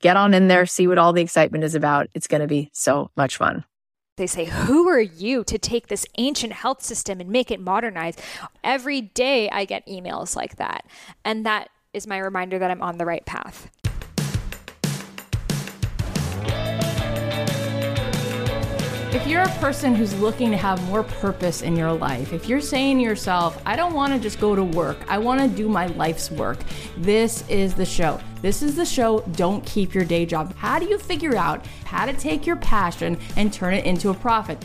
get on in there, see what all the excitement is about. It's going to be so much fun. They say, Who are you to take this ancient health system and make it modernized? Every day I get emails like that. And that is my reminder that I'm on the right path. If you're a person who's looking to have more purpose in your life, if you're saying to yourself, I don't want to just go to work, I want to do my life's work, this is the show. This is the show, Don't Keep Your Day Job. How do you figure out how to take your passion and turn it into a profit?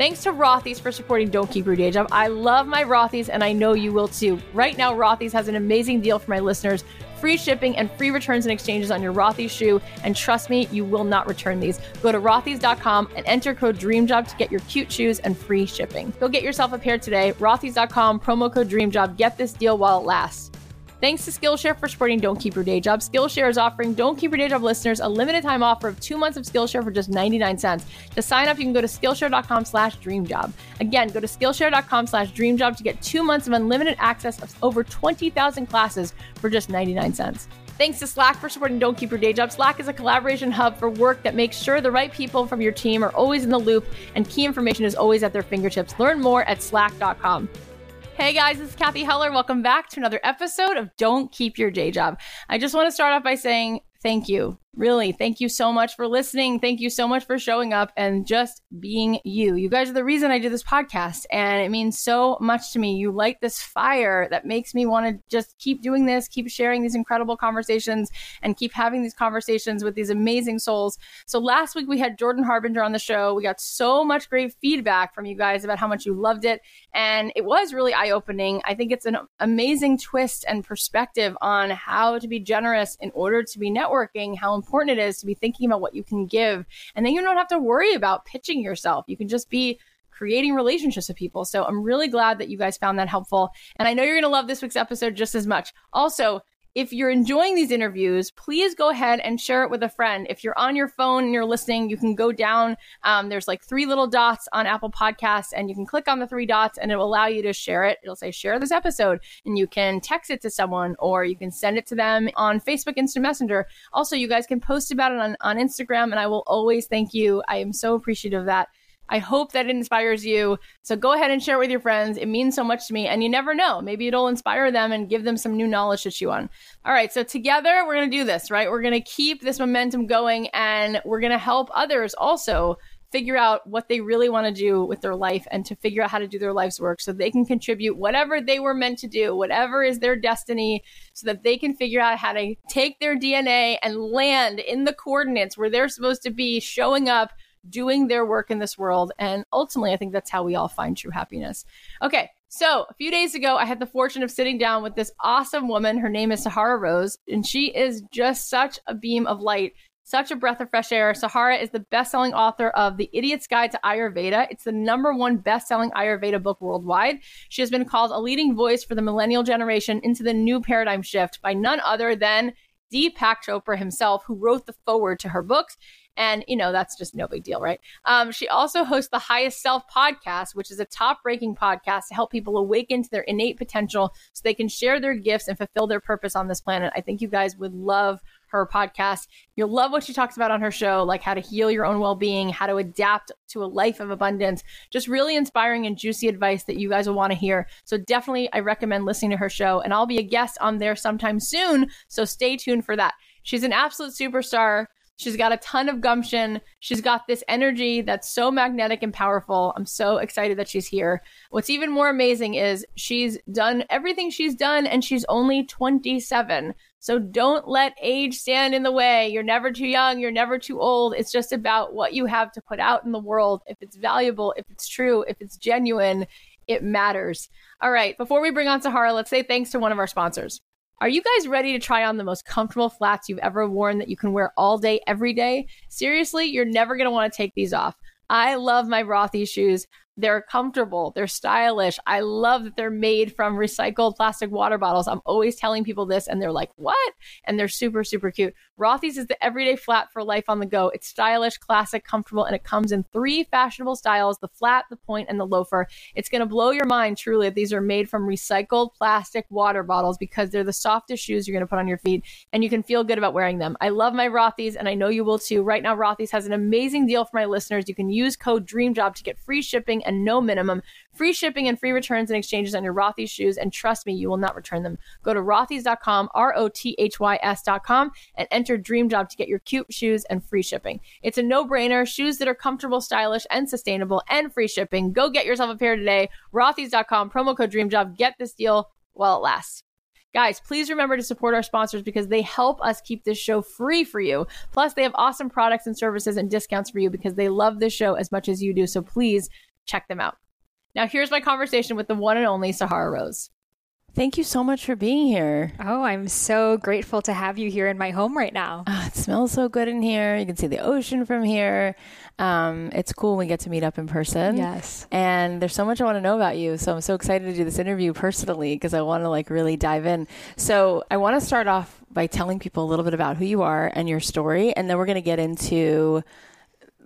Thanks to Rothy's for supporting Don't Keep Your Day Job. I love my Rothy's and I know you will too. Right now, Rothy's has an amazing deal for my listeners free shipping and free returns and exchanges on your Rothy's shoe. And trust me, you will not return these. Go to rothys.com and enter code DREAMJOB to get your cute shoes and free shipping. Go get yourself a pair today. Rothys.com, promo code DREAMJOB. Get this deal while it lasts. Thanks to Skillshare for supporting Don't Keep Your Day Job. Skillshare is offering Don't Keep Your Day Job listeners a limited time offer of two months of Skillshare for just 99 cents. To sign up, you can go to Skillshare.com slash dreamjob. Again, go to Skillshare.com slash dreamjob to get two months of unlimited access of over 20,000 classes for just 99 cents. Thanks to Slack for supporting Don't Keep Your Day Job. Slack is a collaboration hub for work that makes sure the right people from your team are always in the loop and key information is always at their fingertips. Learn more at slack.com. Hey guys, this is Cathy Heller. Welcome back to another episode of Don't Keep Your Day Job. I just want to start off by saying thank you Really, thank you so much for listening. Thank you so much for showing up and just being you. You guys are the reason I do this podcast, and it means so much to me. You light this fire that makes me want to just keep doing this, keep sharing these incredible conversations, and keep having these conversations with these amazing souls. So, last week we had Jordan Harbinger on the show. We got so much great feedback from you guys about how much you loved it, and it was really eye opening. I think it's an amazing twist and perspective on how to be generous in order to be networking, how important it is to be thinking about what you can give. And then you don't have to worry about pitching yourself. You can just be creating relationships with people. So I'm really glad that you guys found that helpful. And I know you're going to love this week's episode just as much. Also, if you're enjoying these interviews, please go ahead and share it with a friend. If you're on your phone and you're listening, you can go down. Um, there's like three little dots on Apple Podcasts, and you can click on the three dots, and it will allow you to share it. It'll say share this episode, and you can text it to someone, or you can send it to them on Facebook Instant Messenger. Also, you guys can post about it on, on Instagram, and I will always thank you. I am so appreciative of that. I hope that it inspires you. So go ahead and share it with your friends. It means so much to me. And you never know. Maybe it'll inspire them and give them some new knowledge to chew on. All right. So together, we're going to do this, right? We're going to keep this momentum going and we're going to help others also figure out what they really want to do with their life and to figure out how to do their life's work so they can contribute whatever they were meant to do, whatever is their destiny, so that they can figure out how to take their DNA and land in the coordinates where they're supposed to be showing up doing their work in this world. And ultimately, I think that's how we all find true happiness. Okay. So a few days ago, I had the fortune of sitting down with this awesome woman. Her name is Sahara Rose, and she is just such a beam of light such a breath of fresh air. Sahara is the best-selling author of The Idiot's Guide to Ayurveda. It's the number one best-selling Ayurveda book worldwide. She has been called a leading voice for the millennial generation into the new paradigm shift by none other than Deepak Chopra himself, who wrote the foreword to her books. And, you know, that's just no big deal, right? Um, she also hosts the Highest Self podcast, which is a top ranking podcast to help people awaken to their innate potential so they can share their gifts and fulfill their purpose on this planet. I think you guys would love her podcast. You'll love what she talks about on her show, like how to heal your own well being, how to adapt to a life of abundance. Just really inspiring and juicy advice that you guys will want to hear. So, definitely, I recommend listening to her show. And I'll be a guest on there sometime soon. So, stay tuned for that. She's an absolute superstar. She's got a ton of gumption. She's got this energy that's so magnetic and powerful. I'm so excited that she's here. What's even more amazing is she's done everything she's done and she's only 27. So don't let age stand in the way. You're never too young. You're never too old. It's just about what you have to put out in the world. If it's valuable, if it's true, if it's genuine, it matters. All right. Before we bring on Sahara, let's say thanks to one of our sponsors. Are you guys ready to try on the most comfortable flats you've ever worn that you can wear all day, every day? Seriously, you're never going to want to take these off. I love my Rothy's shoes. They're comfortable, they're stylish. I love that they're made from recycled plastic water bottles. I'm always telling people this, and they're like, what? And they're super, super cute. Rothy's is the everyday flat for life on the go. It's stylish, classic, comfortable, and it comes in three fashionable styles the flat, the point, and the loafer. It's going to blow your mind, truly, that these are made from recycled plastic water bottles because they're the softest shoes you're going to put on your feet, and you can feel good about wearing them. I love my Rothy's, and I know you will too. Right now, Rothy's has an amazing deal for my listeners. You can use code DREAMJOB to get free shipping and no minimum, free shipping and free returns and exchanges on your Rothy's shoes. And trust me, you will not return them. Go to rothys.com, R O T H Y S.com, and enter Dream Job to get your cute shoes and free shipping. It's a no brainer. Shoes that are comfortable, stylish, and sustainable, and free shipping. Go get yourself a pair today. Rothys.com, promo code Dream Job. Get this deal while it lasts. Guys, please remember to support our sponsors because they help us keep this show free for you. Plus, they have awesome products and services and discounts for you because they love this show as much as you do. So please check them out. Now, here's my conversation with the one and only Sahara Rose. Thank you so much for being here. Oh, I'm so grateful to have you here in my home right now. Oh, it smells so good in here. You can see the ocean from here. Um, it's cool when we get to meet up in person. Yes. And there's so much I want to know about you. So I'm so excited to do this interview personally because I want to like really dive in. So I want to start off by telling people a little bit about who you are and your story. And then we're going to get into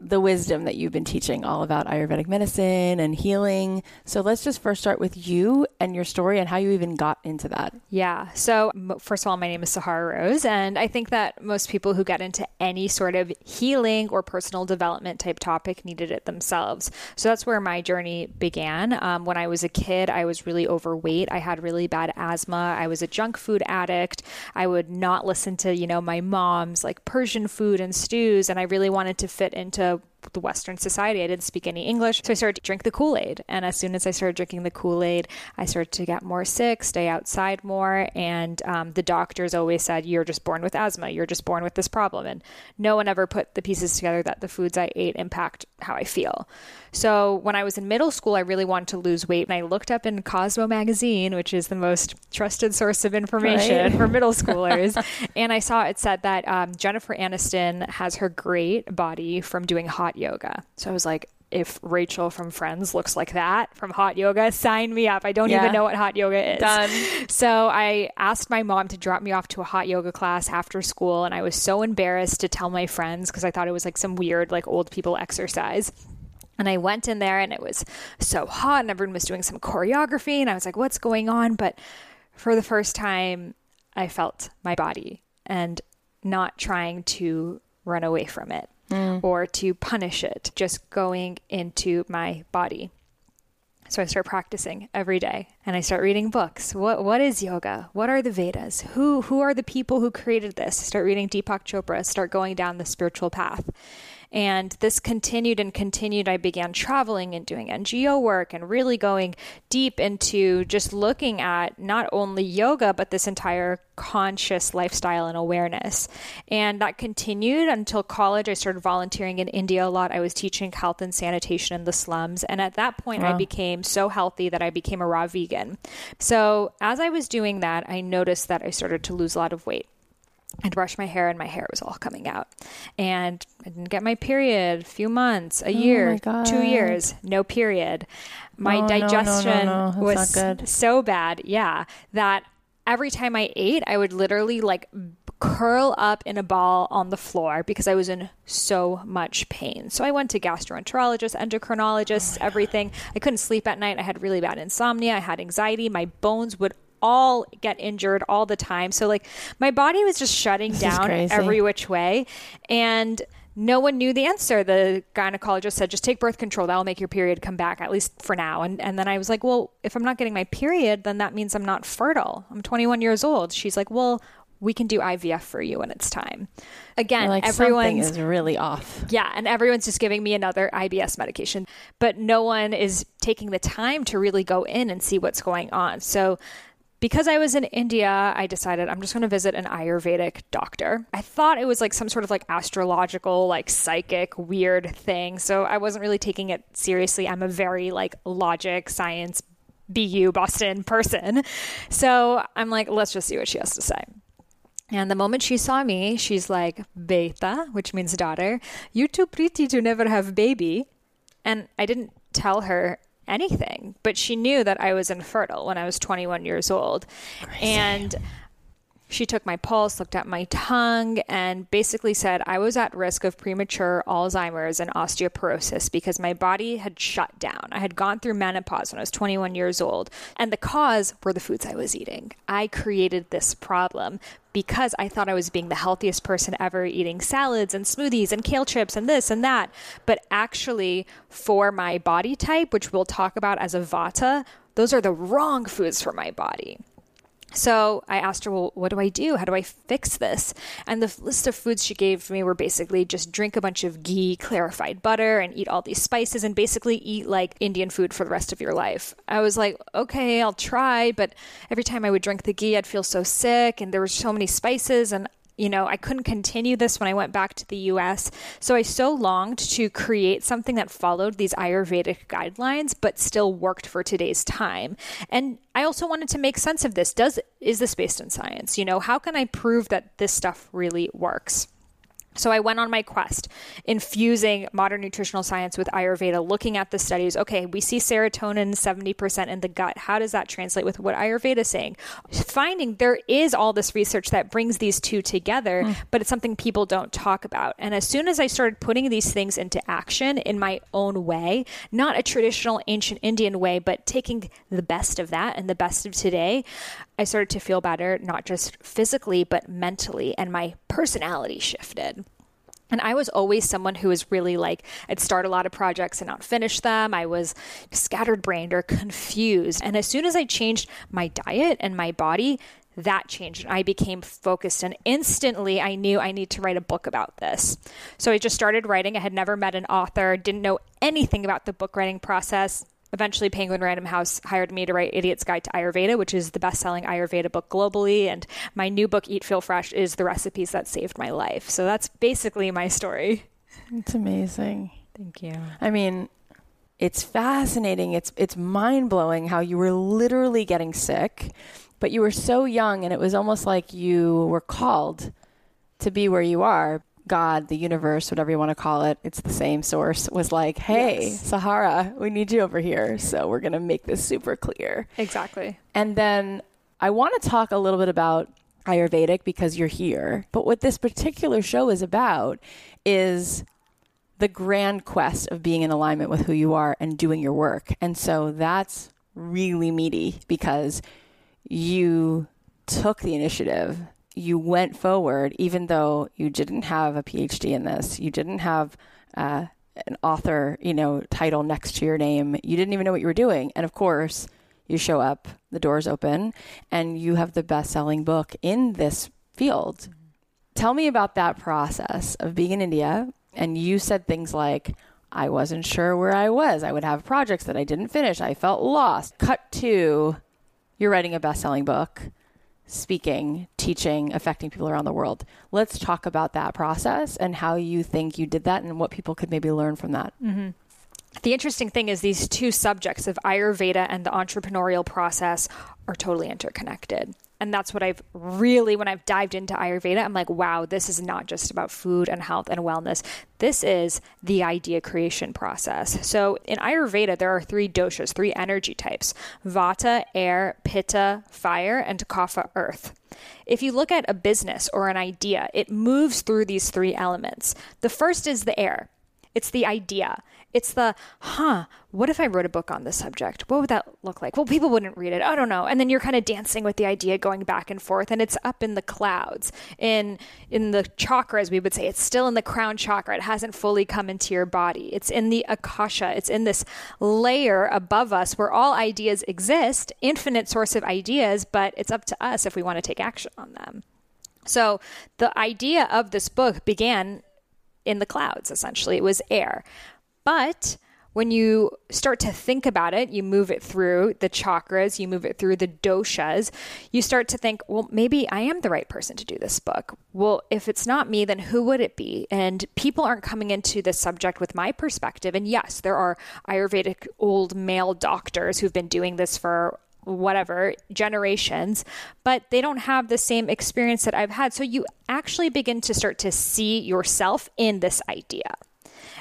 the wisdom that you've been teaching all about Ayurvedic medicine and healing. So let's just first start with you and your story and how you even got into that. Yeah. So, first of all, my name is Sahara Rose, and I think that most people who get into any sort of healing or personal development type topic needed it themselves. So, that's where my journey began. Um, when I was a kid, I was really overweight. I had really bad asthma. I was a junk food addict. I would not listen to, you know, my mom's like Persian food and stews, and I really wanted to fit into so the Western society. I didn't speak any English. So I started to drink the Kool Aid. And as soon as I started drinking the Kool Aid, I started to get more sick, stay outside more. And um, the doctors always said, You're just born with asthma. You're just born with this problem. And no one ever put the pieces together that the foods I ate impact how I feel. So when I was in middle school, I really wanted to lose weight. And I looked up in Cosmo magazine, which is the most trusted source of information right. for middle schoolers. and I saw it said that um, Jennifer Aniston has her great body from doing hot yoga. So I was like, if Rachel from Friends looks like that from hot yoga, sign me up. I don't Yeah. even know what hot yoga is. Done. So I asked my mom to drop me off to a hot yoga class after school, and I was so embarrassed to tell my friends because I thought it was like some weird, like old people exercise. And I went in there and it was so hot and everyone was doing some choreography and I was like, what's going on? But for the first time, I felt my body and not trying to run away from it Mm. or to punish it, just going into my body. So I start practicing every day and I start reading books. What what is yoga? What are the Vedas? Who who are the people who created this? Start reading Deepak Chopra, start going down the spiritual path. And this continued and continued. I began traveling and doing NGO work and really going deep into just looking at not only yoga, but this entire conscious lifestyle and awareness. And that continued until college. I started volunteering in India a lot. I was teaching health and sanitation in the slums. And at that point, I became so healthy that I became a raw vegan. So as I was doing that, I noticed that I started to lose a lot of weight. I'd brush my hair and my hair was all coming out. And I didn't get my period a few months, a year, Oh God. two years, no period. My Oh, no, no, no, digestion no. Was good. so bad, yeah, that every time I ate, I would literally like curl up in a ball on the floor because I was in so much pain. So I went to gastroenterologists, endocrinologists, everything. I couldn't sleep at night. I had really bad insomnia. I had anxiety. My bones would all get injured all the time. So like my body was just shutting is down every which way and no one knew the answer. The gynecologist said, just take birth control. That'll make your period come back, at least for now. And, and then I was like, well, if I'm not getting my period, then that means I'm not fertile. I'm 21 years old. She's like, well, we can do IVF for you when it's time. Again, like something everyone's is really off. yeah, and everyone's just giving me another IBS medication, but no one is taking the time to really go in and see what's going on. So, because I was in India, I decided I'm just going to visit an Ayurvedic doctor. I thought it was like some sort of like astrological, like psychic, weird thing. So, I wasn't really taking it seriously. I'm a very like logic, science, BU Boston person. So, I'm like, let's just see what she has to say. And the moment she saw me, she's like, Beta, which means daughter, you too pretty to never have baby. And I didn't tell her anything, but she knew that I was infertile when I was 21 years old. And she took my pulse, looked at my tongue, and basically said I was at risk of premature Alzheimer's and osteoporosis because my body had shut down. I had gone through menopause when I was 21 years old, and the cause were the foods I was eating. I created this problem because I thought I was being the healthiest person ever, eating salads and smoothies and kale chips and this and that. But actually, for my body type, which we'll talk about as a vata, those are the wrong foods for my body. So I asked her, well, what do I do? How do I fix this? And the list of foods she gave me were basically just drink a bunch of ghee, clarified butter, and eat all these spices and basically eat like Indian food for the rest of your life. I was like, okay, I'll try. But every time I would drink the ghee, I'd feel so sick and there were so many spices and you know, I couldn't continue this when I went back to the US. So I so longed to create something that followed these Ayurvedic guidelines but still worked for today's time. And I also wanted to make sense of this. Does is this based in science? You know, how can I prove that this stuff really works? So I went on my quest, infusing modern nutritional science with Ayurveda, looking at the studies. Okay, we see serotonin 70% in the gut. How does that translate with what Ayurveda is saying? Finding there is all this research that brings these two together, mm. but it's something people don't talk about. And as soon as I started putting these things into action in my own way, not a traditional ancient Indian way, but taking the best of that and the best of today, I started to feel better, not just physically, but mentally, and my personality shifted. And I was always someone who was really like, I'd start a lot of projects and not finish them. I was scattered brained or confused. And as soon as I changed my diet and my body, that changed. And I became focused and instantly I knew I need to write a book about this. So I just started writing. I had never met an author, didn't know anything about the book writing process. Eventually, Penguin Random House hired me to write Idiot's Guide to Ayurveda, which is the best selling Ayurveda book globally. And my new book, Eat Feel Fresh, is the recipes that saved my life. So that's basically my story. It's amazing. Thank you. I mean, it's fascinating. It's it's mind blowing how you were literally getting sick, but you were so young, and it was almost like you were called to be where you are. God, the universe, whatever you want to call it, it's the same source, was like, hey, yes. Sahara, we need you over here. So we're going to make this super clear. Exactly. And then I want to talk a little bit about Ayurvedic because you're here. But what this particular show is about is the grand quest of being in alignment with who you are and doing your work. And so that's really meaty because you took the initiative you went forward, even though you didn't have a PhD in this, you didn't have uh, an author, you know, title next to your name, you didn't even know what you were doing, and of course, you show up, the doors open, and you have the best-selling book in this field. Tell me about that process of being in India, and you said things like. I wasn't sure where I was. I would have projects that I didn't finish. I felt lost. Cut to you're writing a best selling book speaking, teaching, affecting people around the world. Let's talk about that process and how you think you did that and what people could maybe learn from that. Mm-hmm. The interesting thing is these two subjects of Ayurveda and the entrepreneurial process are totally interconnected. And that's what I've really, when I've dived into Ayurveda, I'm like, wow, this is not just about food and health and wellness. This is the idea creation process. So in Ayurveda, there are three doshas, three energy types Vata, air, Pitta, fire, and Kapha, earth. If you look at a business or an idea, it moves through these three elements. The first is the air. It's the idea. It's the, huh, what if I wrote a book on this subject? What would that look like? Well, people wouldn't read it. I don't know. And then you're kind of dancing with the idea going back and forth and it's up in the clouds. In in the chakra as we would say it's still in the crown chakra. It hasn't fully come into your body. It's in the akasha. It's in this layer above us where all ideas exist, infinite source of ideas, but it's up to us if we want to take action on them. So, the idea of this book began in the clouds, essentially. It was air. But when you start to think about it, you move it through the chakras, you move it through the doshas, you start to think, well, maybe I am the right person to do this book. Well, if it's not me, then who would it be? And people aren't coming into this subject with my perspective. And yes, there are Ayurvedic old male doctors who've been doing this for whatever generations, but they don't have the same experience that I've had. So you actually begin to start to see yourself in this idea.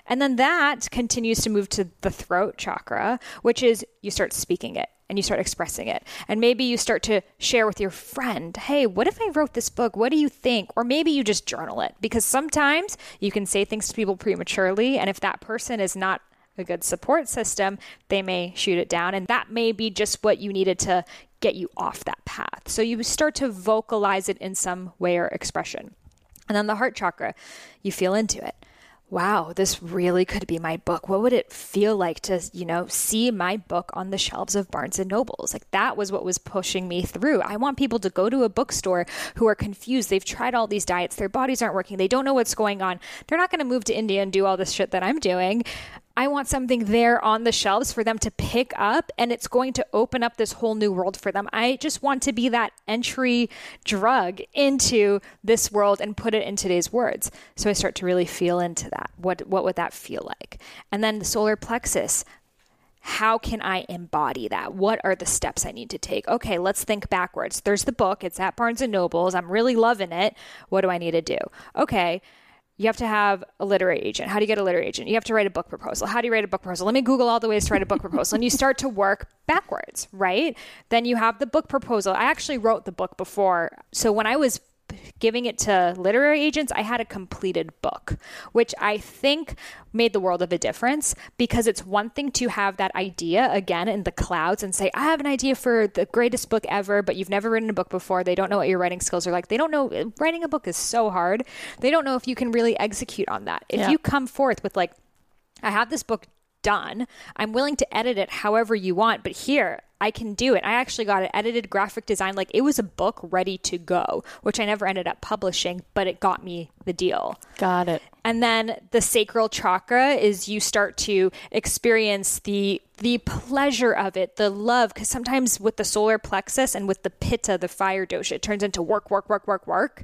And then that continues to move to the throat chakra, which is you start speaking it and you start expressing it. And maybe you start to share with your friend, hey, what if I wrote this book? What do you think? Or maybe you just journal it because sometimes you can say things to people prematurely. And if that person is not a good support system, they may shoot it down. And that may be just what you needed to get you off that path. So you start to vocalize it in some way or expression. And then the heart chakra, you feel into it wow, this really could be my book. What would it feel like to, you know, see my book on the shelves of Barnes and Nobles? Like that was what was pushing me through. I want people to go to a bookstore who are confused. They've tried all these diets, their bodies aren't working, they don't know what's going on. They're not going to move to India and do all this shit that I'm doing. I want something there on the shelves for them to pick up, and it's going to open up this whole new world for them. I just want to be that entry drug into this world and put it in today's words. So I start to really feel into that. What what would that feel like? And then the solar plexus. How can I embody that? What are the steps I need to take? Okay, let's think backwards. There's the book. It's at Barnes and Nobles. I'm really loving it. What do I need to do? Okay, you have to have a literary agent. How do you get a literary agent? You have to write a book proposal. How do you write a book proposal? Let me Google all the ways to write a book proposal. And you start to work backwards, right? Then you have the book proposal. I actually wrote the book before. So when I was giving it to literary agents, I had a completed book, which I think made the world of a difference because it's one thing to have that idea again in the clouds and say, I have an idea for the greatest book ever, but you've never written a book before. They don't know what your writing skills are like. They don't know writing a book is so hard. They don't know if you can really execute on that. If yeah. you come forth with, like, I have this book done. I'm willing to edit it however you want, but here I can do it. I actually got it edited graphic design. Like it was a book ready to go, which I never ended up publishing, but it got me the deal. Got it. And then the sacral chakra is you start to experience the the pleasure of it, the love, because sometimes with the solar plexus and with the pitta, the fire dosha, it turns into work, work, work, work, work.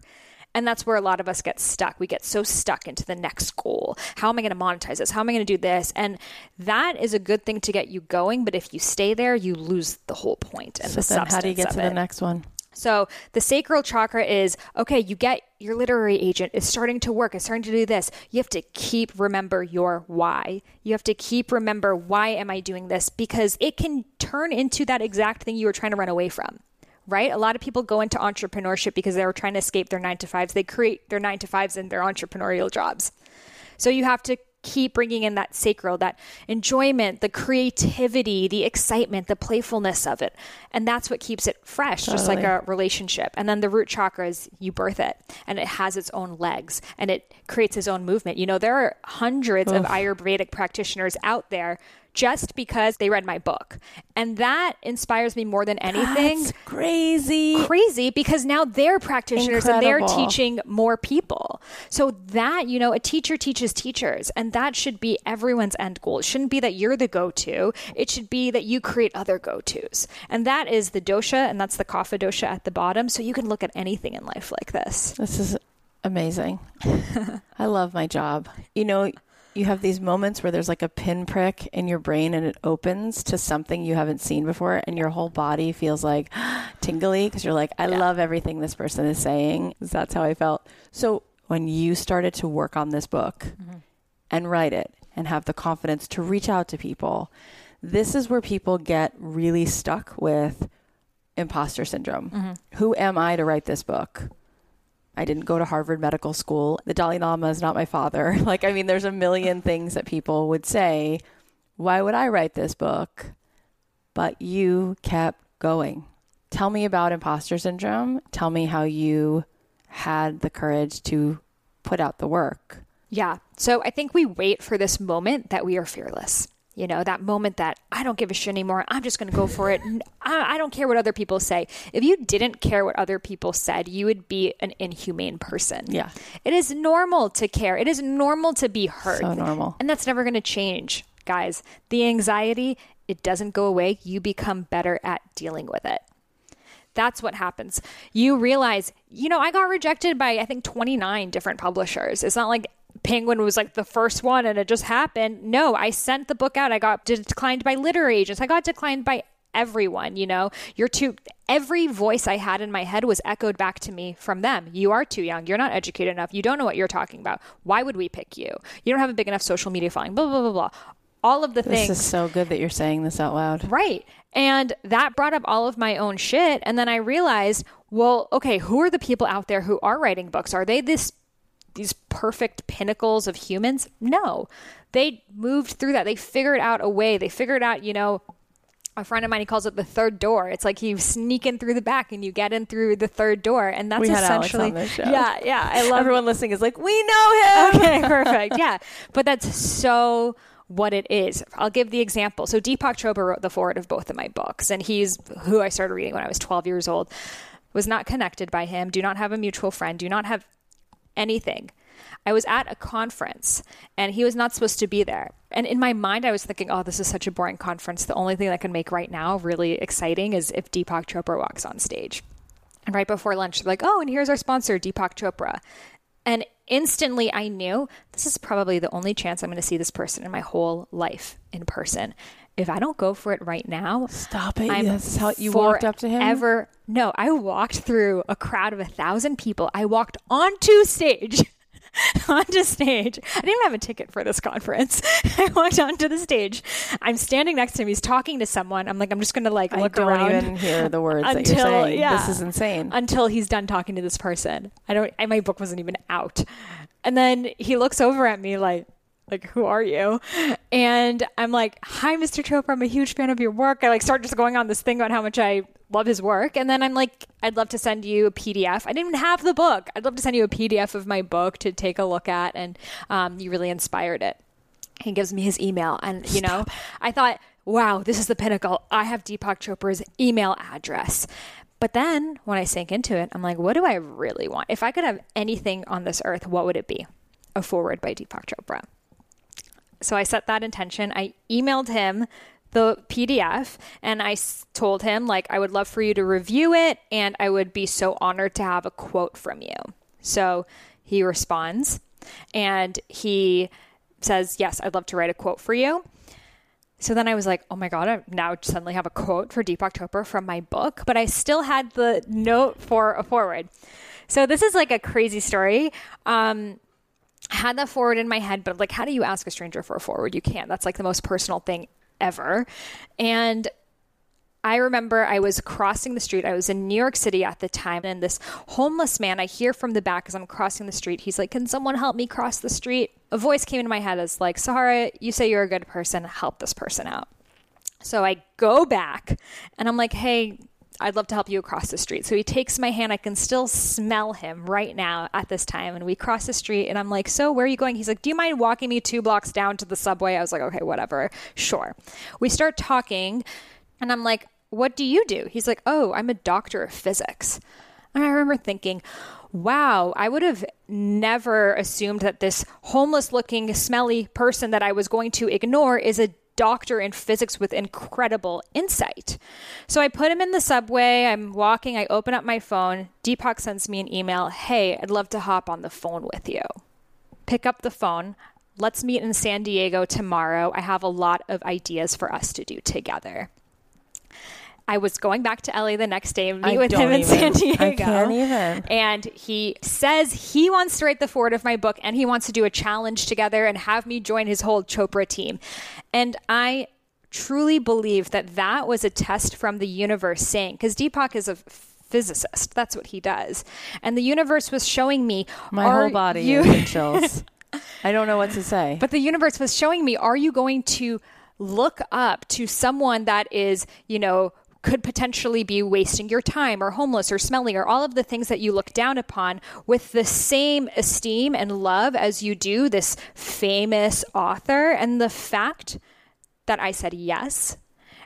And that's where a lot of us get stuck. We get so stuck into the next goal. How am I going to monetize this? How am I going to do this? And that is a good thing to get you going. But if you stay there, you lose the whole point and so the substance. How do you get to it. the next one? So the sacral chakra is okay, you get your literary agent is starting to work, is starting to do this. You have to keep remember your why. You have to keep remember why am I doing this? Because it can turn into that exact thing you were trying to run away from. Right? A lot of people go into entrepreneurship because they were trying to escape their nine to fives. They create their nine to fives in their entrepreneurial jobs. So you have to keep bringing in that sacral, that enjoyment, the creativity, the excitement, the playfulness of it. And that's what keeps it fresh, totally. just like a relationship. And then the root chakra is you birth it and it has its own legs and it creates its own movement. You know, there are hundreds Oof. of Ayurvedic practitioners out there just because they read my book. And that inspires me more than anything. That's crazy. Crazy because now they're practitioners Incredible. and they're teaching more people. So that, you know, a teacher teaches teachers and that should be everyone's end goal. It shouldn't be that you're the go-to. It should be that you create other go-tos. And that is the dosha and that's the kapha dosha at the bottom. So you can look at anything in life like this. This is amazing. I love my job. You know, you have these moments where there's like a pinprick in your brain and it opens to something you haven't seen before and your whole body feels like tingly because you're like i yeah. love everything this person is saying that's how i felt so when you started to work on this book mm-hmm. and write it and have the confidence to reach out to people this is where people get really stuck with imposter syndrome mm-hmm. who am i to write this book I didn't go to Harvard Medical School. The Dalai Lama is not my father. Like, I mean, there's a million things that people would say. Why would I write this book? But you kept going. Tell me about imposter syndrome. Tell me how you had the courage to put out the work. Yeah. So I think we wait for this moment that we are fearless you know, that moment that I don't give a shit anymore. I'm just going to go for it. I, I don't care what other people say. If you didn't care what other people said, you would be an inhumane person. Yeah. It is normal to care. It is normal to be hurt. So normal. And that's never going to change, guys. The anxiety, it doesn't go away. You become better at dealing with it. That's what happens. You realize, you know, I got rejected by I think 29 different publishers. It's not like Penguin was like the first one and it just happened. No, I sent the book out. I got declined by literary agents. I got declined by everyone, you know. You're too every voice I had in my head was echoed back to me from them. You are too young. You're not educated enough. You don't know what you're talking about. Why would we pick you? You don't have a big enough social media following. Blah blah blah blah. All of the this things. This is so good that you're saying this out loud. Right. And that brought up all of my own shit. And then I realized, well, okay, who are the people out there who are writing books? Are they this these perfect pinnacles of humans. No, they moved through that. They figured out a way. They figured out, you know, a friend of mine he calls it the third door. It's like you sneak in through the back and you get in through the third door, and that's we essentially yeah, yeah. I love everyone listening is like we know him. Okay, perfect. Yeah, but that's so what it is. I'll give the example. So Deepak Chopra wrote the foreword of both of my books, and he's who I started reading when I was 12 years old. Was not connected by him. Do not have a mutual friend. Do not have anything. I was at a conference and he was not supposed to be there. And in my mind, I was thinking, oh, this is such a boring conference. The only thing I can make right now really exciting is if Deepak Chopra walks on stage. And right before lunch, they're like, oh, and here's our sponsor, Deepak Chopra. And instantly I knew this is probably the only chance I'm going to see this person in my whole life in person. If I don't go for it right now, stop it. I'm That's how you walked up to him. Ever no, I walked through a crowd of a thousand people. I walked onto stage. onto stage. I didn't even have a ticket for this conference. I walked onto the stage. I'm standing next to him. He's talking to someone. I'm like, I'm just going to like look I don't around. even hear the words until, that you're saying. Yeah, this is insane. Until he's done talking to this person. I don't. I, my book wasn't even out. And then he looks over at me like, like who are you and i'm like hi mr chopra i'm a huge fan of your work i like start just going on this thing about how much i love his work and then i'm like i'd love to send you a pdf i didn't even have the book i'd love to send you a pdf of my book to take a look at and um, you really inspired it he gives me his email and you Stop. know i thought wow this is the pinnacle i have deepak chopra's email address but then when I sank into it, I'm like, what do I really want? If I could have anything on this earth, what would it be? A foreword by Deepak Chopra. So I set that intention. I emailed him the PDF and I told him like I would love for you to review it and I would be so honored to have a quote from you. So he responds and he says, "Yes, I'd love to write a quote for you." So then I was like, oh my God, I now suddenly have a quote for Deepak Chopra from my book, but I still had the note for a foreword. So this is like a crazy story. Um, Had that foreword in my head, but like, how do you ask a stranger for a foreword? You can't. That's like the most personal thing ever. And I remember I was crossing the street. I was in New York City at the time, and this homeless man, I hear from the back as I'm crossing the street. He's like, Can someone help me cross the street? A voice came into my head as like, Sahara, you say you're a good person, help this person out. So I go back and I'm like, Hey, I'd love to help you across the street. So he takes my hand. I can still smell him right now at this time. And we cross the street, and I'm like, So, where are you going? He's like, Do you mind walking me two blocks down to the subway? I was like, Okay, whatever. Sure. We start talking, and I'm like, What do you do? He's like, Oh, I'm a doctor of physics. And I remember thinking, Wow, I would have never assumed that this homeless looking, smelly person that I was going to ignore is a doctor in physics with incredible insight. So I put him in the subway. I'm walking. I open up my phone. Deepak sends me an email Hey, I'd love to hop on the phone with you. Pick up the phone. Let's meet in San Diego tomorrow. I have a lot of ideas for us to do together. I was going back to LA the next day and meet I with him in don't San Diego. I can't even. And he says he wants to write the foreword of my book and he wants to do a challenge together and have me join his whole Chopra team. And I truly believe that that was a test from the universe saying, because Deepak is a physicist, that's what he does. And the universe was showing me, My whole body you- in chills. I don't know what to say. but the universe was showing me, are you going to look up to someone that is, you know, could potentially be wasting your time or homeless or smelly or all of the things that you look down upon with the same esteem and love as you do this famous author. And the fact that I said yes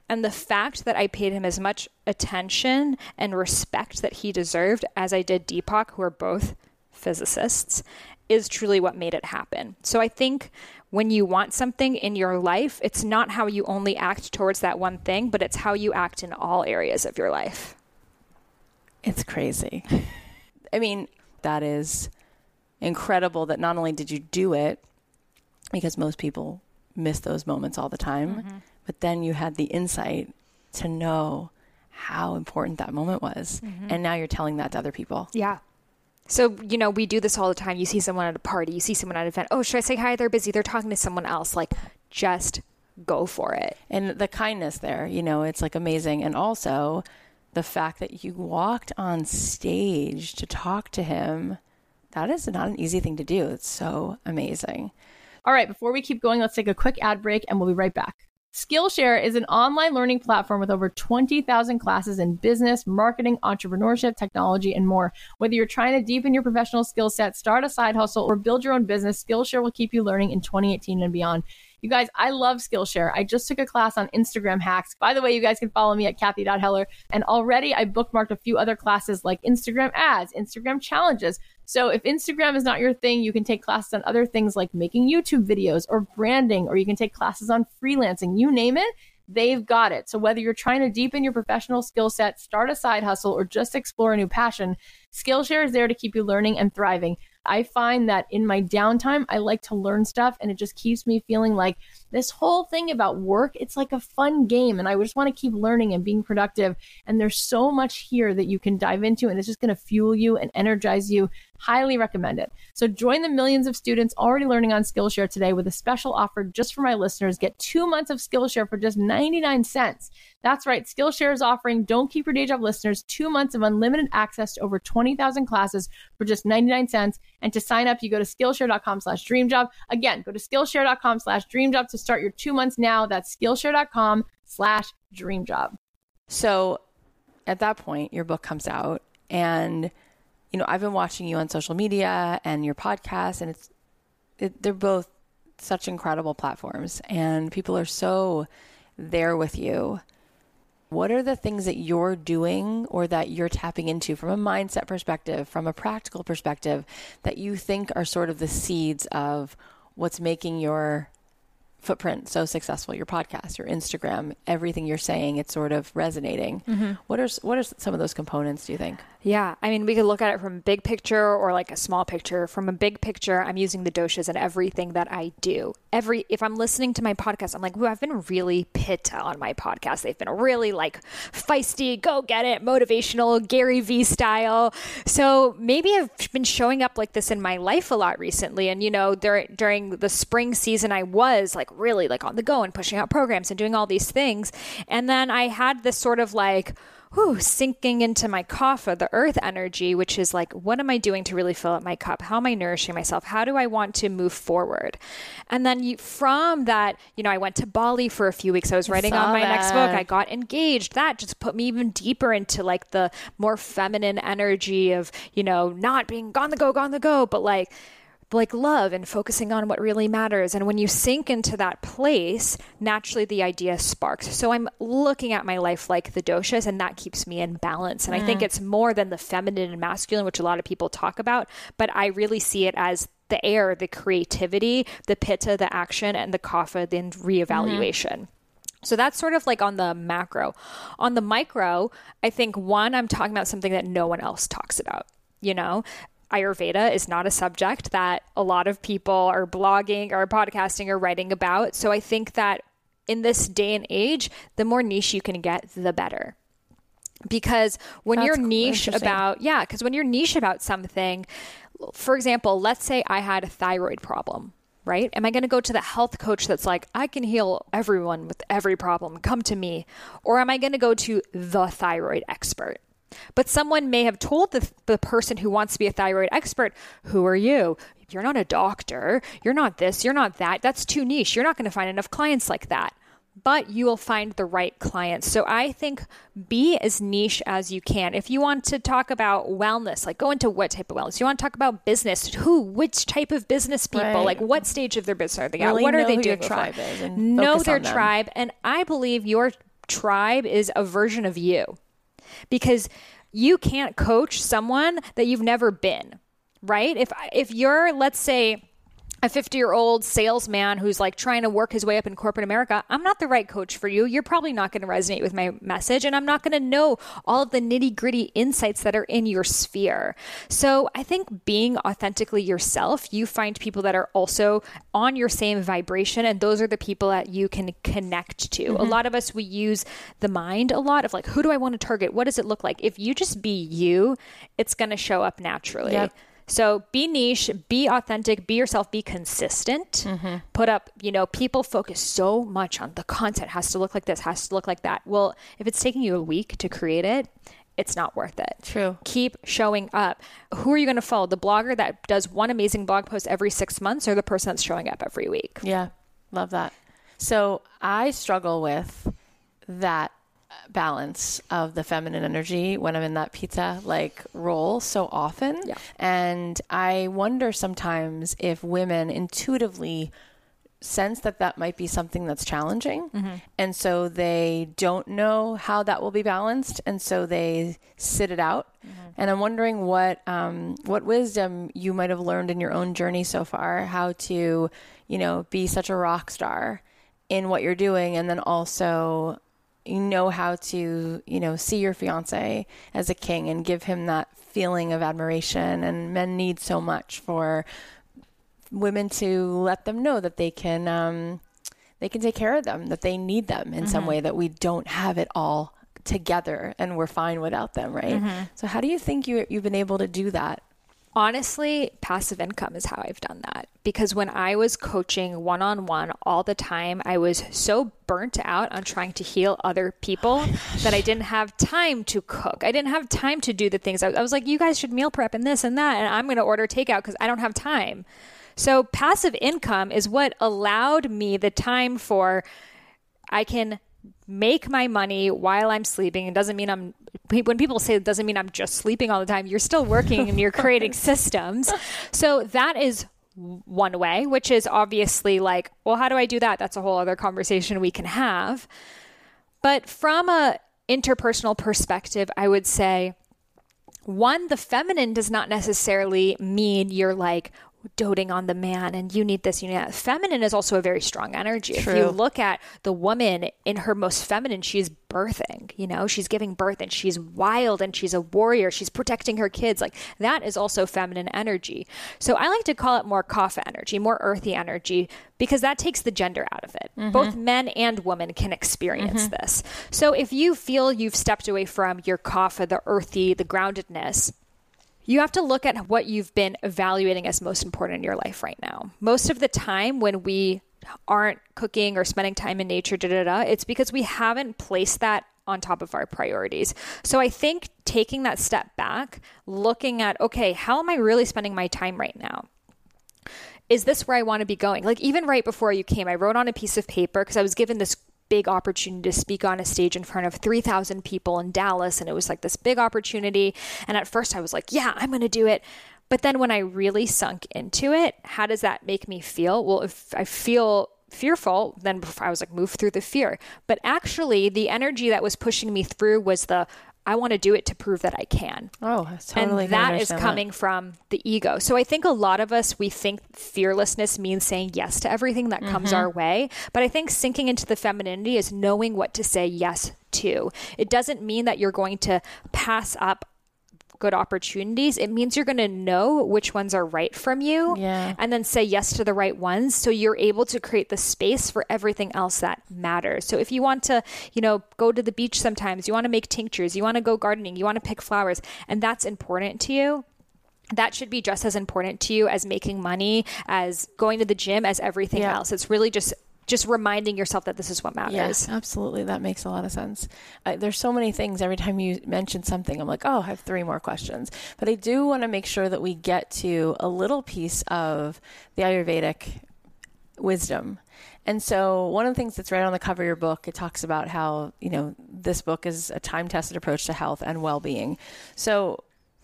and the fact that I paid him as much attention and respect that he deserved as I did Deepak, who are both physicists, is truly what made it happen. So I think when you want something in your life, it's not how you only act towards that one thing, but it's how you act in all areas of your life. It's crazy. I mean, that is incredible that not only did you do it, because most people miss those moments all the time, mm-hmm. but then you had the insight to know how important that moment was. Mm-hmm. And now you're telling that to other people. Yeah. So, you know, we do this all the time. You see someone at a party, you see someone at an event. Oh, should I say hi? They're busy. They're talking to someone else. Like, just go for it. And the kindness there, you know, it's like amazing. And also the fact that you walked on stage to talk to him, that is not an easy thing to do. It's so amazing. All right, before we keep going, let's take a quick ad break and we'll be right back. Skillshare is an online learning platform with over 20,000 classes in business, marketing, entrepreneurship, technology, and more. Whether you're trying to deepen your professional skill set, start a side hustle, or build your own business, Skillshare will keep you learning in 2018 and beyond. You guys, I love Skillshare. I just took a class on Instagram hacks. By the way, you guys can follow me at Cathy.Heller. And already I bookmarked a few other classes like Instagram ads, Instagram challenges. So if Instagram is not your thing, you can take classes on other things like making YouTube videos or branding, or you can take classes on freelancing. You name it, they've got it. So whether you're trying to deepen your professional skill set, start a side hustle, or just explore a new passion, Skillshare is there to keep you learning and thriving. I find that in my downtime, I like to learn stuff and it just keeps me feeling like this whole thing about work, it's like a fun game and I just want to keep learning and being productive. And there's so much here that you can dive into and it's just going to fuel you and energize you. Highly recommend it. So join the millions of students already learning on Skillshare today with a special offer just for my listeners. Get two months of Skillshare for just 99 cents. That's right. Skillshare is offering Don't Keep Your Day Job listeners two months of unlimited access to over 20,000 classes for just 99 cents. And to sign up, you go to Skillshare.com slash dreamjob. Again, go to Skillshare.com slash dreamjob to start your two months now. That's Skillshare.com slash dreamjob. So at that point, your book comes out and, you know, I've been watching you on social media and your podcast and it's, it, they're both such incredible platforms and people are so there with you what are the things that you're doing or that you're tapping into from a mindset perspective, from a practical perspective, that you think are sort of the seeds of what's making your footprint so successful? Your podcast, your Instagram, everything you're saying, it's sort of resonating. Mm-hmm. What are what are some of those components? Do you think? Yeah, I mean, we could look at it from a big picture or like a small picture. From a big picture, I'm using the doshas in everything that I do. Every if I'm listening to my podcast, I'm like, "Ooh, I've been really pitta on my podcast. They've been really like feisty, go get it, motivational, Gary V style." So maybe I've been showing up like this in my life a lot recently. And you know, during the spring season, I was like really like on the go and pushing out programs and doing all these things. And then I had this sort of like whew, sinking into my kapha, the earth energy, which is like, what am I doing to really fill up my cup? How am I nourishing myself? How do I want to move forward? And then you, from that, you know, I went to Bali for a few weeks. I was writing on my that. next book. I got engaged. That just put me even deeper into like the more feminine energy of, you know, not being gone the go, gone the go, but like, like love and focusing on what really matters. And when you sink into that place, naturally the idea sparks. So I'm looking at my life like the doshas, and that keeps me in balance. And I think mm. it's more than the feminine and masculine, which a lot of people talk about, but I really see it as the air, the creativity, the pitta, the action, and the kapha, the reevaluation. Mm-hmm. So that's sort of like on the macro. On the micro, I think one, I'm talking about something that no one else talks about. You know, Ayurveda is not a subject that a lot of people are blogging or podcasting or writing about. So I think that in this day and age, the more niche you can get, the better. Because when That's you're niche about, yeah, because when you're niche about something, for example, let's say I had a thyroid problem, right? Am I going to go to the health coach that's like, I can heal everyone with every problem, come to me? Or am I going to go to the thyroid expert? But someone may have told the, the person who wants to be a thyroid expert, Who are you? You're not a doctor. You're not this. You're not that. That's too niche. You're not going to find enough clients like that. But you will find the right clients. So I think be as niche as you can. If you want to talk about wellness, like go into what type of wellness. You want to talk about business, who, which type of business people, Right. like what stage of their business are they at? What are they doing? your tribe is know their tribe. And I believe your tribe is a version of you because you can't coach someone that you've never been, right? If if you're let's say a 50 year old salesman who's like trying to work his way up in corporate America, I'm not the right coach for you. You're probably not going to resonate with my message, and I'm not going to know all of the nitty gritty insights that are in your sphere. So I think being authentically yourself, you find people that are also on your same vibration, and those are the people that you can connect to. Mm-hmm. A lot of us, we use the mind a lot of like, who do I want to target? What does it look like? If you just be you, it's going to show up naturally. Yep. So be niche, be authentic, be yourself, be consistent. Mm-hmm. Put up, you know, people focus so much on the content has to look like this, has to look like that. Well, if it's taking you a week to create it, it's not worth it. True. Keep showing up. Who are you going to follow? The blogger that does one amazing blog post every six months or the person that's showing up every week? Yeah, love that. So I struggle with that balance of the feminine energy when I'm in that pitta like role so often. Yeah. And I wonder sometimes if women intuitively sense that that might be something that's challenging. And so they don't know how that will be balanced. And so they sit it out. And I'm wondering what, um, what wisdom you might have learned in your own journey so far, how to, you know, be such a rock star in what you're doing. And then also, you know how to, you know, see your fiance as a king and give him that feeling of admiration. And men need so much for women to let them know that they can um, they can take care of them, that they need them in some way, that we don't have it all together and we're fine without them, right? So how do you think you you've been able to do that? Honestly, passive income is how I've done that. Because when I was coaching one on one all the time, I was so burnt out on trying to heal other people oh that I didn't have time to cook. I didn't have time to do the things. I, I was like, you guys should meal prep and this and that. And I'm going to order takeout because I don't have time. So, passive income is what allowed me the time for I can make my money while I'm sleeping. It doesn't mean I'm when people say it doesn't mean I'm just sleeping all the time. You're still working and you're creating systems. So that is one way, which is obviously like, well, how do I do that? That's a whole other conversation we can have. But from a interpersonal perspective, I would say one, the feminine does not necessarily mean you're like doting on the man and you need this, you need that. Feminine is also a very strong energy. True. If you look at the woman in her most feminine, she's birthing, you know, she's giving birth and she's wild and she's a warrior. She's protecting her kids. Like that is also feminine energy. So I like to call it more kapha energy, more earthy energy, because that takes the gender out of it. Mm-hmm. Both men and women can experience mm-hmm. this. So if you feel you've stepped away from your kapha, the earthy, the groundedness, you have to look at what you've been evaluating as most important in your life right now. Most of the time, when we aren't cooking or spending time in nature, da da da, it's because we haven't placed that on top of our priorities. So I think taking that step back, looking at, okay, how am I really spending my time right now? Is this where I want to be going? Like, even right before you came, I wrote on a piece of paper because I was given this big opportunity to speak on a stage in front of 3,000 people in Dallas. And it was like this big opportunity. And at first I was like, yeah, I'm going to do it. But then when I really sunk into it, how does that make me feel? Well, if I feel fearful, then I was like, move through the fear. But actually, the energy that was pushing me through was the, I want to do it to prove that I can. Oh, that's totally. and that is coming from the ego. So I think a lot of us we think fearlessness means saying yes to everything that comes Mm-hmm. our way, but I think sinking into the femininity is knowing what to say yes to. It doesn't mean that you're going to pass up good opportunities. It means you're going to know which ones are right from you Yeah. and then say yes to the right ones so you're able to create the space for everything else that matters. So if you want to, you know, go to the beach sometimes, you want to make tinctures, you want to go gardening, you want to pick flowers, and that's important to you, that should be just as important to you as making money, as going to the gym, as everything Yeah. else. It's really just just reminding yourself that this is what matters. Yes, absolutely. That makes a lot of sense. I, there's so many things. Every time you mention something, I'm like, oh, I have three more questions. But I do want to make sure that we get to a little piece of the Ayurvedic wisdom. And so, one of the things that's right on the cover of your book, it talks about how, you know, this book is a time tested approach to health and well being. So,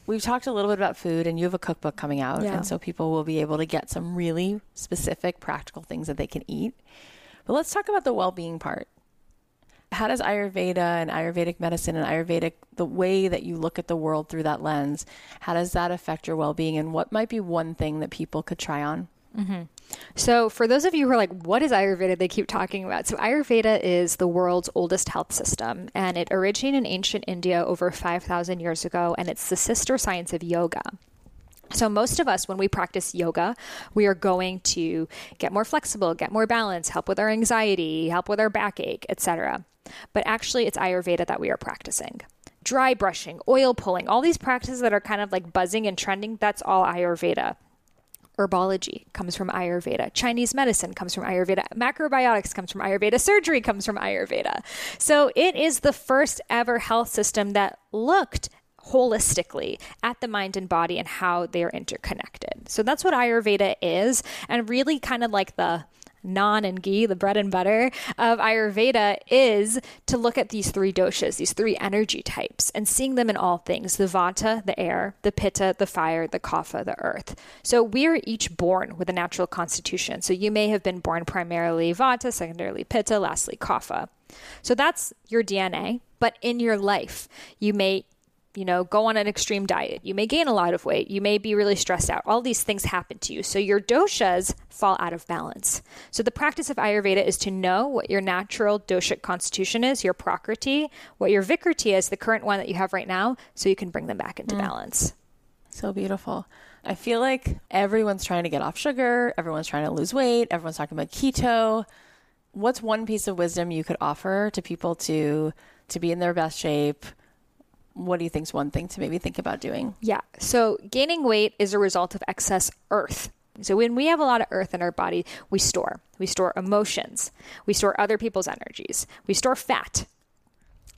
we've talked a little bit about food, and you have a cookbook coming out. Yeah. And so, people will be able to get some really specific, practical things that they can eat. But let's talk about the well being part. How does Ayurveda and Ayurvedic medicine and Ayurvedic, the way that you look at the world through that lens, how does that affect your well being? And what might be one thing that people could try on? Mm-hmm. So, for those of you who are like, what is Ayurveda? They keep talking about. So, Ayurveda is the world's oldest health system, and it originated in ancient India over 5,000 years ago, and it's the sister science of yoga. So, most of us, when we practice yoga, we are going to get more flexible, get more balance, help with our anxiety, help with our backache, etc. But actually, it's Ayurveda that we are practicing. Dry brushing, oil pulling, all these practices that are kind of like buzzing and trending, that's all Ayurveda. Herbology comes from Ayurveda. Chinese medicine comes from Ayurveda. Macrobiotics comes from Ayurveda. Surgery comes from Ayurveda. So it is the first ever health system that looked holistically at the mind and body and how they are interconnected. So that's what Ayurveda is, and really kind of like the naan and ghee, the bread and butter of Ayurveda, is to look at these three doshas, these three energy types, and seeing them in all things the vata, the air, the pitta, the fire, the kapha, the earth. So we are each born with a natural constitution. So you may have been born primarily vata, secondarily pitta, lastly kapha. So that's your DNA. But in your life, you may you know, go on an extreme diet. You may gain a lot of weight. You may be really stressed out. All these things happen to you. So your doshas fall out of balance. So the practice of Ayurveda is to know what your natural doshic constitution is, your prakriti, what your vikriti is, the current one that you have right now, so you can bring them back into mm. balance. So beautiful. I feel like everyone's trying to get off sugar, everyone's trying to lose weight, everyone's talking about keto. What's one piece of wisdom you could offer to people to to be in their best shape? What do you think is one thing to maybe think about doing? Yeah. So gaining weight is a result of excess earth. So when we have a lot of earth in our body, we store. We store emotions. We store other people's energies. We store fat.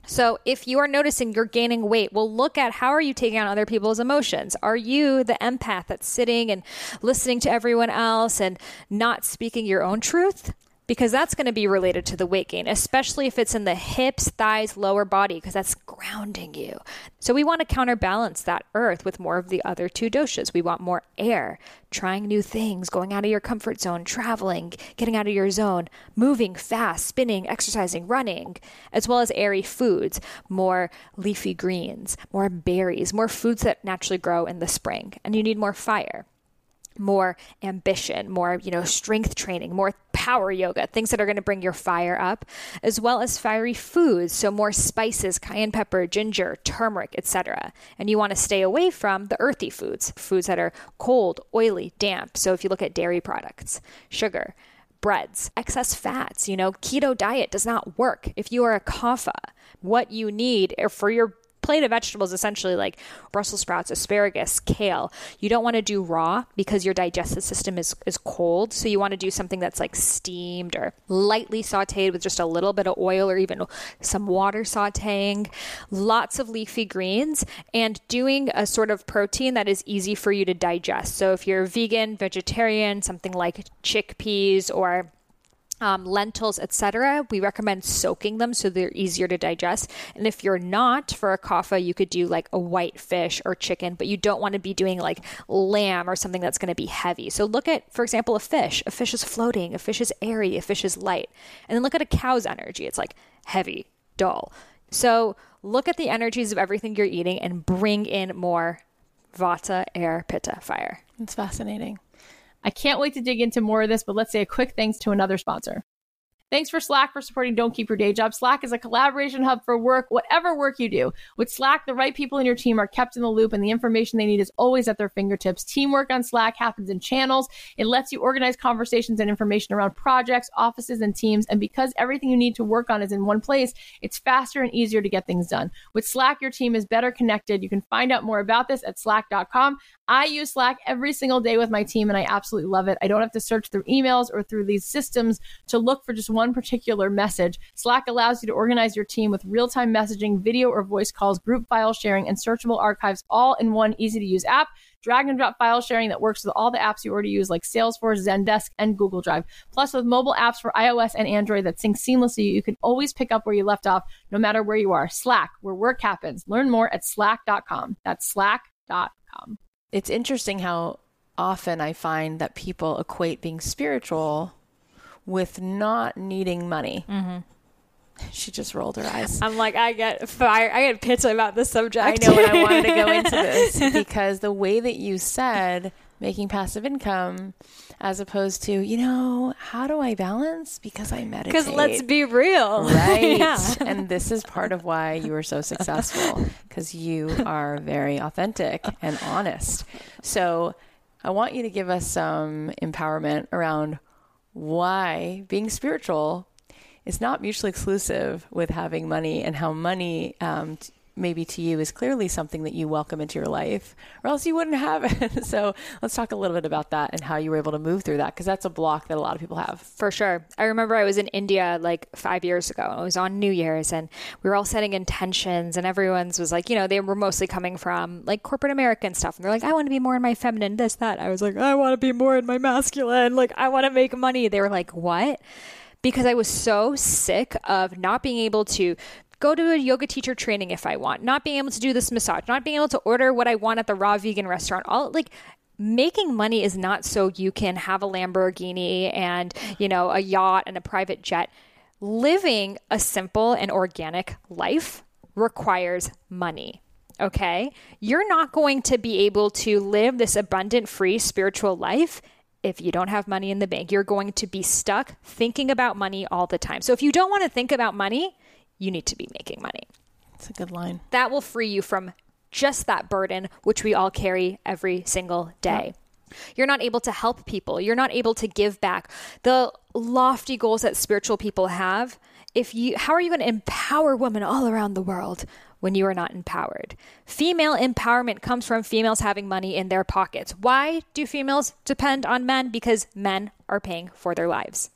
So if you are noticing you're gaining weight, well look at how are you taking on other people's emotions? Are you the empath that's sitting and listening to everyone else and not speaking your own truth? Because that's going to be related to the weight gain, especially if it's in the hips, thighs, lower body, because that's grounding you. So we want to counterbalance that earth with more of the other two doshas. We want more air, trying new things, going out of your comfort zone, traveling, getting out of your zone, moving fast, spinning, exercising, running, as well as airy foods, more leafy greens, more berries, more foods that naturally grow in the spring. And you need more fire. more ambition, more, you know, strength training, more power yoga, things that are going to bring your fire up, as well as fiery foods, so more spices, cayenne pepper, ginger, turmeric, etc. And you want to stay away from the earthy foods, foods that are cold, oily, damp. So if you look at dairy products, sugar, breads, excess fats, you know, keto diet does not work. If you are a kapha, what you need for your plate of vegetables essentially like Brussels sprouts, asparagus, kale. You don't want to do raw because your digestive system is, is cold. So you want to do something that's like steamed or lightly sauteed with just a little bit of oil or even some water sauteing. Lots of leafy greens and doing a sort of protein that is easy for you to digest. So if you're vegan, vegetarian, something like chickpeas or um, lentils, etc. We recommend soaking them so they're easier to digest. And if you're not for a kapha, you could do like a white fish or chicken, but you don't want to be doing like lamb or something that's going to be heavy. So look at, for example, a fish. A fish is floating, a fish is airy, a fish is light. And then look at a cow's energy. It's like heavy, dull. So look at the energies of everything you're eating and bring in more vata, air, pitta, fire. It's fascinating. I can't wait to dig into more of this, but let's say a quick thanks to another sponsor. Thanks for Slack for supporting Don't Keep Your Day Job. Slack is a collaboration hub for work, whatever work you do. With Slack, the right people in your team are kept in the loop and the information they need is always at their fingertips. Teamwork on Slack happens in channels. It lets you organize conversations and information around projects, offices, and teams. And because everything you need to work on is in one place, it's faster and easier to get things done. With Slack, your team is better connected. You can find out more about this at slack.com. I use Slack every single day with my team and I absolutely love it. I don't have to search through emails or through these systems to look for just one particular message. Slack allows you to organize your team with real time messaging, video or voice calls, group file sharing, and searchable archives all in one easy to use app drag and drop file sharing that works with all the apps you already use, like Salesforce, Zendesk, and Google Drive. Plus, with mobile apps for iOS and Android that sync seamlessly, you can always pick up where you left off, no matter where you are. Slack, where work happens. Learn more at slack.com. That's slack.com. It's interesting how often I find that people equate being spiritual with not needing money. Mm-hmm. She just rolled her eyes. I'm like, I get fire. I get pissed about this subject. I know, and I wanted to go into this because the way that you said making passive income, as opposed to, you know, how do I balance? Because I meditate. Because let's be real, right? yeah. And this is part of why you are so successful because you are very authentic and honest. So, I want you to give us some empowerment around why being spiritual is not mutually exclusive with having money and how money um, t- maybe to you is clearly something that you welcome into your life, or else you wouldn't have it. so let's talk a little bit about that and how you were able to move through that because that's a block that a lot of people have. For sure. I remember I was in India like five years ago. It was on New Year's and we were all setting intentions and everyone's was like, you know, they were mostly coming from like corporate American stuff. And they're like, I want to be more in my feminine, this, that. I was like, I want to be more in my masculine. Like, I want to make money. They were like, what? because I was so sick of not being able to go to a yoga teacher training if I want, not being able to do this massage, not being able to order what I want at the raw vegan restaurant. All like making money is not so you can have a Lamborghini and, you know, a yacht and a private jet. Living a simple and organic life requires money. Okay? You're not going to be able to live this abundant, free spiritual life if you don't have money in the bank. You're going to be stuck thinking about money all the time. So if you don't want to think about money, you need to be making money. That's a good line. That will free you from just that burden, which we all carry every single day. You're not able to help people. You're not able to give back. The lofty goals that spiritual people have, if you how are you going to empower women all around the world when you are not empowered? Female empowerment comes from females having money in their pockets. Why do females depend on men? Because men are paying for their lives.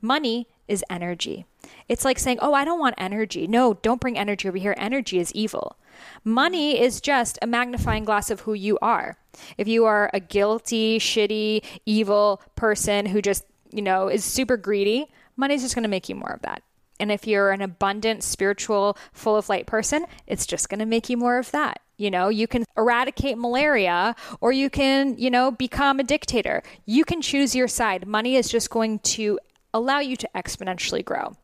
Money is energy. It's like saying, Oh, I don't want energy. No, don't bring energy over here. Energy is evil. Money is just a magnifying glass of who you are. If you are a guilty, shitty, evil person who just, you know, is super greedy, money is just going to make you more of that. And if you're an abundant, spiritual, full of light person, it's just going to make you more of that. You know, you can eradicate malaria or you can, you know, become a dictator. You can choose your side. Money is just going to allow you to exponentially grow.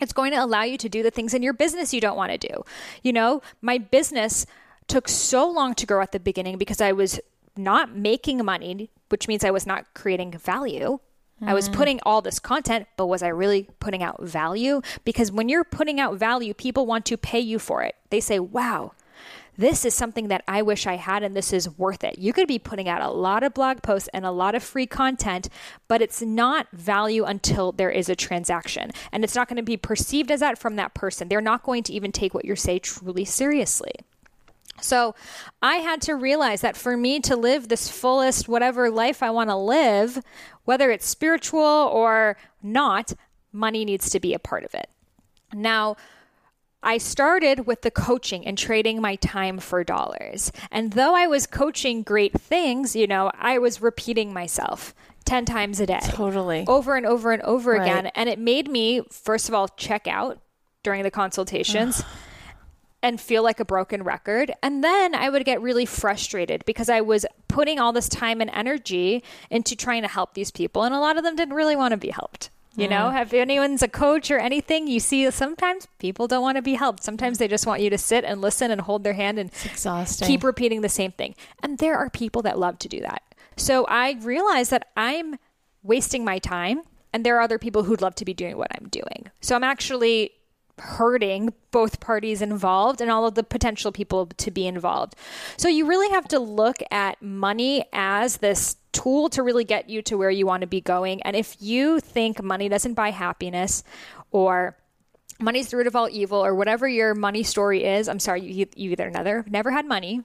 It's going to allow you to do the things in your business you don't want to do. You know, my business took so long to grow at the beginning because I was not making money, which means I was not creating value. I was mm. putting all this content, but was I really putting out value? Because when you're putting out value, people want to pay you for it. They say, wow, this is something that I wish I had and this is worth it. You could be putting out a lot of blog posts and a lot of free content, but it's not value until there is a transaction. And it's not going to be perceived as that from that person. They're not going to even take what you say truly seriously. So I had to realize that for me to live this fullest, whatever life I want to live, whether it's spiritual or not, money needs to be a part of it. Now, I started with the coaching and trading my time for dollars. And though I was coaching great things, you know, I was repeating myself 10 times a day. Totally. Over and over and over Right. again. And it made me, first of all, check out during the consultations. and feel like a broken record. And then I would get really frustrated because I was putting all this time and energy into trying to help these people. And a lot of them didn't really want to be helped. You know, Mm. if anyone's a coach or anything, you see sometimes people don't want to be helped. Sometimes they just want you to sit and listen and hold their hand and keep repeating the same thing. And there are people that love to do that. So I realized that I'm wasting my time and there are other people who'd love to be doing what I'm doing. So I'm actually hurting both parties involved and all of the potential people to be involved. So you really have to look at money as this tool to really get you to where you want to be going. And if you think money doesn't buy happiness or money's the root of all evil or whatever your money story is, I'm sorry, you, you either never never had money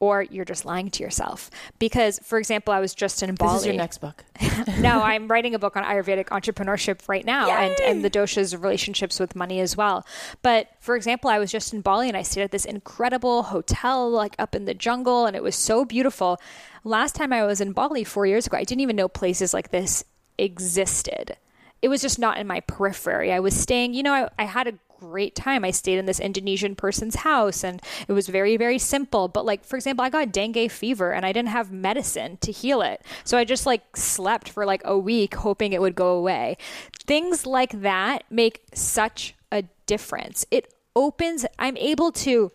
or you're just lying to yourself. Because, for example, I was just in Bali. This is your next book. no, I'm writing a book on Ayurvedic entrepreneurship right now and, and the dosha's relationships with money as well. But for example, I was just in Bali and I stayed at this incredible hotel, like up in the jungle, and it was so beautiful. Last time I was in Bali four years ago, I didn't even know places like this existed. It was just not in my periphery. I was staying, you know, I, I had a great time. I stayed in this Indonesian person's house and it was very, very simple. But, like, for example, I got dengue fever and I didn't have medicine to heal it. So I just like slept for like a week hoping it would go away. Things like that make such a difference. It opens, I'm able to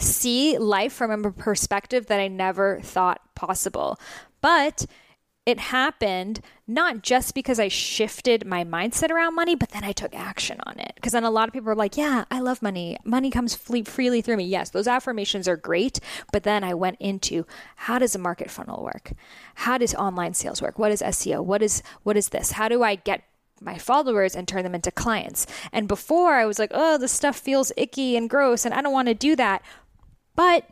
see life from a perspective that I never thought possible. But it happened not just because I shifted my mindset around money, but then I took action on it. Because then a lot of people are like, yeah, I love money. Money comes fle- freely through me. Yes, those affirmations are great. But then I went into how does a market funnel work? How does online sales work? What is SEO? What is what is this? How do I get my followers and turn them into clients? And before I was like, oh, this stuff feels icky and gross and I don't want to do that. But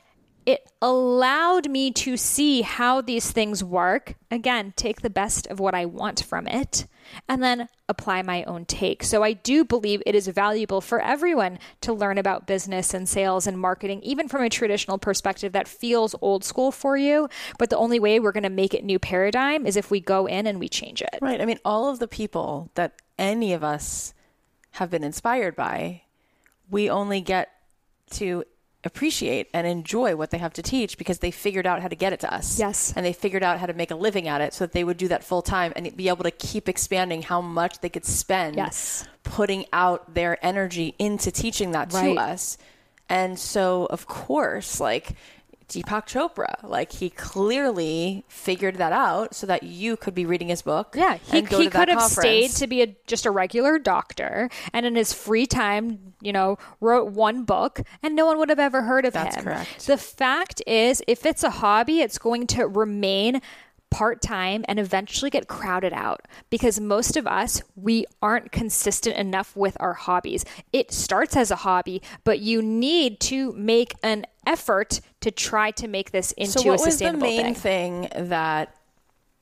it allowed me to see how these things work. Again, take the best of what I want from it and then apply my own take. So I do believe it is valuable for everyone to learn about business and sales and marketing, even from a traditional perspective that feels old school for you. But the only way we're going to make it new paradigm is if we go in and we change it. Right. I mean, all of the people that any of us have been inspired by, we only get to appreciate and enjoy what they have to teach because they figured out how to get it to us. Yes. And they figured out how to make a living at it so that they would do that full time and be able to keep expanding how much they could spend Yes. putting out their energy into teaching that Right. to us. And so, of course, like Deepak Chopra, like he clearly figured that out so that you could be reading his book. Yeah, he, he could have stayed to be a, just a regular doctor and in his free time, you know, wrote one book and no one would have ever heard of That's him. correct. The fact is, if it's a hobby, it's going to remain part time and eventually get crowded out because most of us, we aren't consistent enough with our hobbies. It starts as a hobby, but you need to make an effort to try to make this into so what a was the main thing. thing that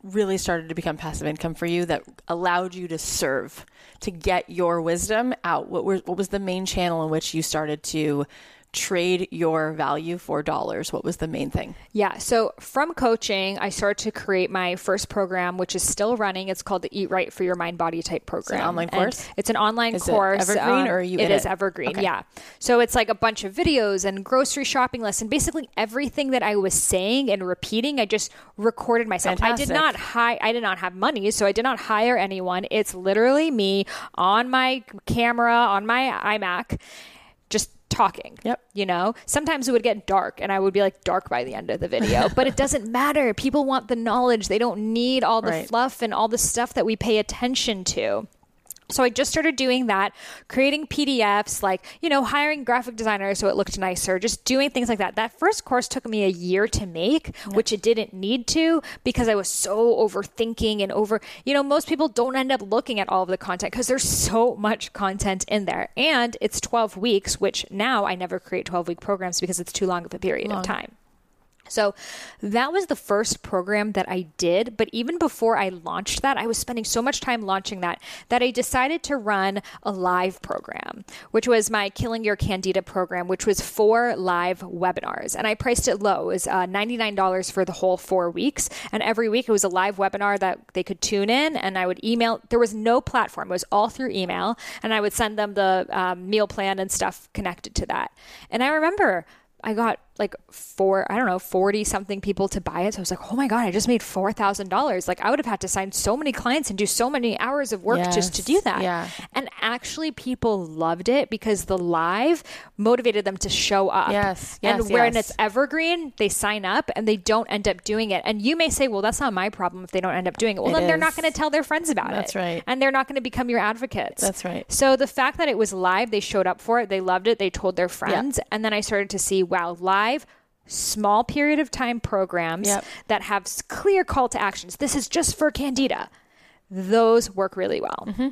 really started to become passive income for you that allowed you to serve to get your wisdom out what were, what was the main channel in which you started to trade your value for dollars what was the main thing Yeah. So from coaching, I started to create my first program, which is still running. It's called the Eat Right for Your Mind Body Type program. online And course? It's an online Is it course. um, evergreen or are you It is it? evergreen. Okay. Yeah. So it's like a bunch of videos and grocery shopping lists and basically everything that I was saying and repeating. I just recorded myself. I did not hi- I did not have money, so I did not hire anyone. It's literally me on my camera on my iMac, talking. Yep. You know, sometimes it would get dark and I would be like dark by the end of the video, but it doesn't matter. People want the knowledge. They don't need all the Right. fluff and all the stuff that we pay attention to. So I just started doing that, creating PDFs, like, you know, hiring graphic designers so it looked nicer, just doing things like that. That first course took me a year to make, which it didn't need to because I was so overthinking and over, you know, most people don't end up looking at all of the content because there's so much content in there. And it's 12 weeks, which now I never create 12 week programs because it's too long of a period of time. So that was the first program that I did. But even before I launched that, I was spending so much time launching that that I decided to run a live program, which was my Killing Your Candida program, which was four live webinars. And I priced it low. It was uh, $99 for the whole four weeks. And every week it was a live webinar that they could tune in and I would email. There was no platform, it was all through email. And I would send them the um, meal plan and stuff connected to that. And I remember. I got like four, I don't know, 40 something people to buy it. So I was like, oh my God, I just made $4,000. Like I would have had to sign so many clients and do so many hours of work just to do that. yeah. And actually, people loved it because the live motivated them to show up. Yes, And yes, when yes. it's evergreen, they sign up and they don't end up doing it. And you may say, well, that's not my problem if they don't end up doing it. Well, It then they're not going to tell their friends about it. That's right. And they're not going to become your advocates. That's right. So the fact that it was live, they showed up for it, they loved it, they told their friends, and then I started to see wow, live small period of time programs Yep. that have clear call to actions. This is just for candida. Those work really well. Mm-hmm.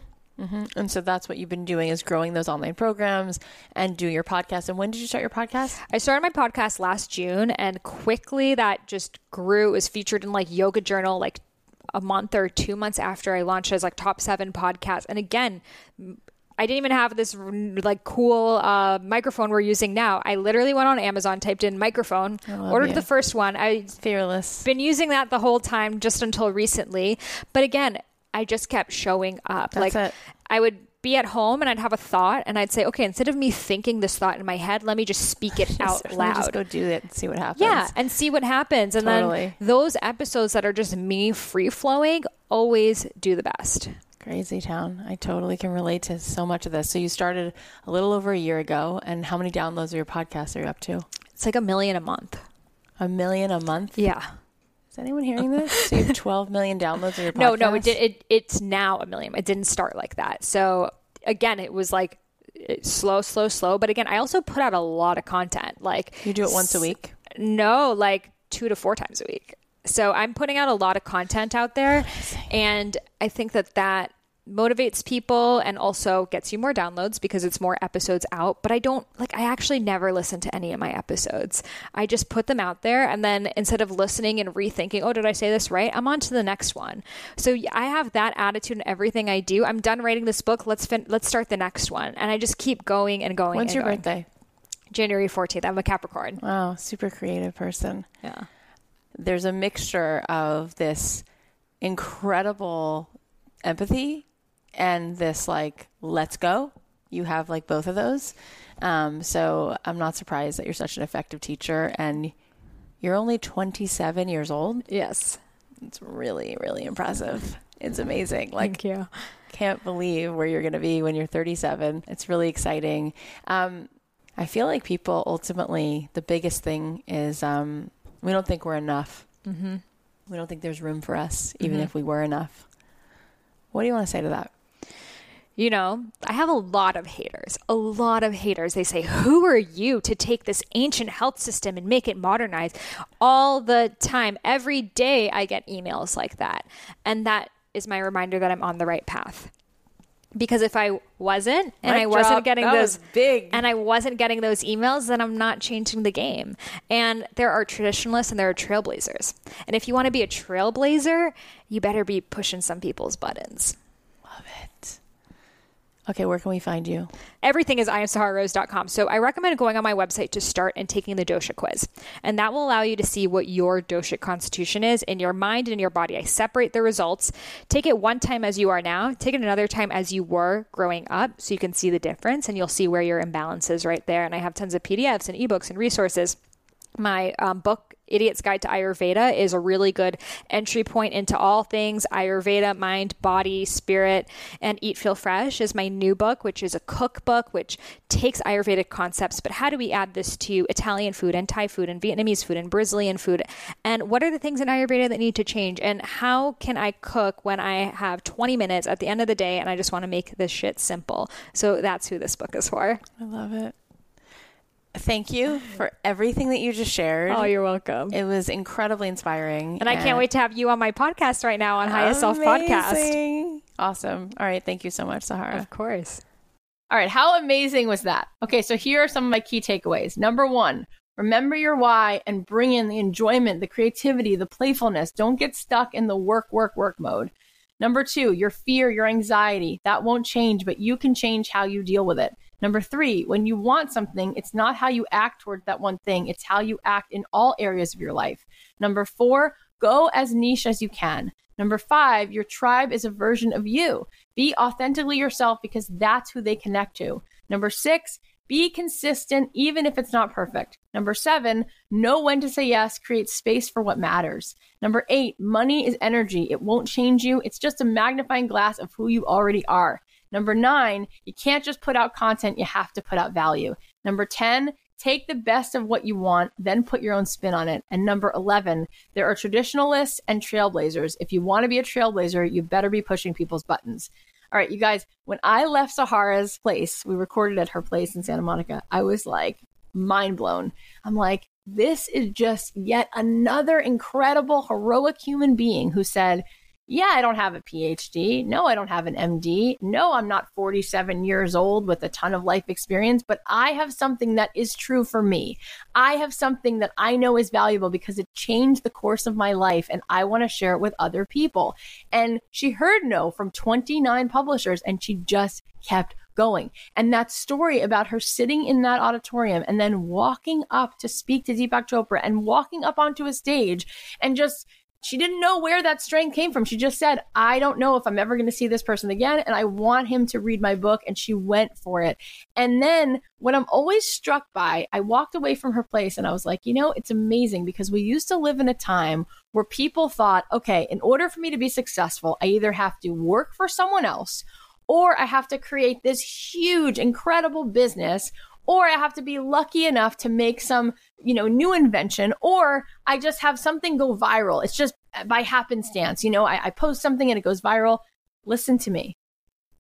And so that's what you've been doing is growing those online programs and do your podcast. And when did you start your podcast? I started my podcast last June and quickly that just grew. It was featured in like Yoga Journal like a month or two months after I launched as like top seven podcast. And again, I didn't even have this like cool uh, microphone we're using now. I literally went on Amazon, typed in microphone, ordered you. the first one. I Fearless. been using that the whole time just until recently. But again, I just kept showing up. That's like it. I would be at home and I'd have a thought and I'd say, okay, instead of me thinking this thought in my head, let me just speak it out Let me loud. Just go do it and see what happens. yeah, and see what happens. And Totally. then those episodes that are just me free flowing always do the best. Crazy town. I totally can relate to so much of this. So you started a little over a year ago, and how many downloads of your podcast are you up to? It's like a million a month. A million a month. Yeah. Is anyone hearing this? So you have 12 million downloads of your podcast. No, no, it did. It, it's now a million. It didn't start like that. So again, it was like eh, slow, slow, slow. But again, I also put out a lot of content. Like You do it once a week. No, like two to four times a week. So I'm putting out a lot of content out there, and I think that that motivates people and also gets you more downloads because it's more episodes out. But I don't like, I actually never listen to any of my episodes. I just put them out there, and then instead of listening and rethinking, oh, did I say this right? I'm on to the next one. So I have that attitude in everything I do. I'm done writing this book. Let's fin- let's start the next one, and I just keep going and going. When's your going. birthday? January 14th. I'm a Capricorn. Wow, super creative person. Yeah. There's a mixture of this incredible empathy and this like let's go. You have like both of those. Um, so I'm not surprised that you're such an effective teacher and you're only 27 years old. Yes. It's really, really impressive. It's amazing. Like, Thank you. can't believe where you're going to be when you're 37. It's really exciting. Um, I feel like people ultimately, the biggest thing is um, we don't think we're enough. Mm-hmm. We don't think there's room for us, even if we were enough. What do you want to say to that? You know, I have a lot of haters, a lot of haters. They say, Who are you to take this ancient health system and make it modernized? All the time, every day, I get emails like that. And that is my reminder that I'm on the right path. Because if I wasn't, and Mic I wasn't drop. getting That those was big. and I wasn't getting those emails, then I'm not changing the game. And there are traditionalists and there are trailblazers. And if you want to be a trailblazer, you better be pushing some people's buttons. Love it. Okay, where can we find you? everything is imsahararose.com. So I recommend going on my website to start and taking the dosha quiz. And that will allow you to see what your dosha constitution is in your mind and in your body. I separate the results. Take it one time as you are now, take it another time as you were growing up so you can see the difference and you'll see where your imbalance is right there. And I have tons of PDFs and ebooks and resources. My um, book Idiot's Guide to Ayurveda is a really good entry point into all things Ayurveda, mind, body, spirit. And Eat Feel Fresh is my new book, which is a cookbook which takes Ayurvedic concepts, but how do we add this to Italian food and Thai food and Vietnamese food and Brazilian food? And what are the things in Ayurveda that need to change? And how can I cook when I have 20 minutes at the end of the day and I just want to make this shit simple? So that's who this book is for. I love it. Thank you for everything that you just shared. Oh, you're welcome. It was incredibly inspiring. And I can't wait to have you on my podcast right now on Highest Self Podcast. Awesome. All right. Thank you so much, Sahara. Of course. All right. How amazing was that? Okay. So here are some of my key takeaways. Number one, remember your why and bring in the enjoyment, the creativity, the playfulness. Don't get stuck in the work, work, work mode. Number two, your fear, your anxiety, that won't change, but you can change how you deal with it. Number three, when you want something, it's not how you act towards that one thing, it's how you act in all areas of your life. Number four, go as niche as you can. Number five, your tribe is a version of you. Be authentically yourself because that's who they connect to. Number six, be consistent even if it's not perfect. Number seven, know when to say yes, create space for what matters. Number eight, money is energy. It won't change you. It's just a magnifying glass of who you already are. Number nine, you can't just put out content, you have to put out value. Number 10, take the best of what you want, then put your own spin on it. And number 11, there are traditionalists and trailblazers. If you want to be a trailblazer, you better be pushing people's buttons. All right, you guys, when I left Sahara's place, we recorded at her place in Santa Monica, I was like mind blown. I'm like, this is just yet another incredible, heroic human being who said, yeah, I don't have a PhD. No, I don't have an MD. No, I'm not 47 years old with a ton of life experience, but I have something that is true for me. I have something that I know is valuable because it changed the course of my life and I want to share it with other people. And she heard no from 29 publishers and she just kept going. And that story about her sitting in that auditorium and then walking up to speak to Deepak Chopra and walking up onto a stage and just she didn't know where that strength came from. She just said, I don't know if I'm ever going to see this person again. And I want him to read my book. And she went for it. And then what I'm always struck by, I walked away from her place and I was like, you know, it's amazing because we used to live in a time where people thought, okay, in order for me to be successful, I either have to work for someone else or I have to create this huge, incredible business or I have to be lucky enough to make some, you know, new invention, or I just have something go viral. It's just by happenstance. You know, I, I post something and it goes viral. Listen to me.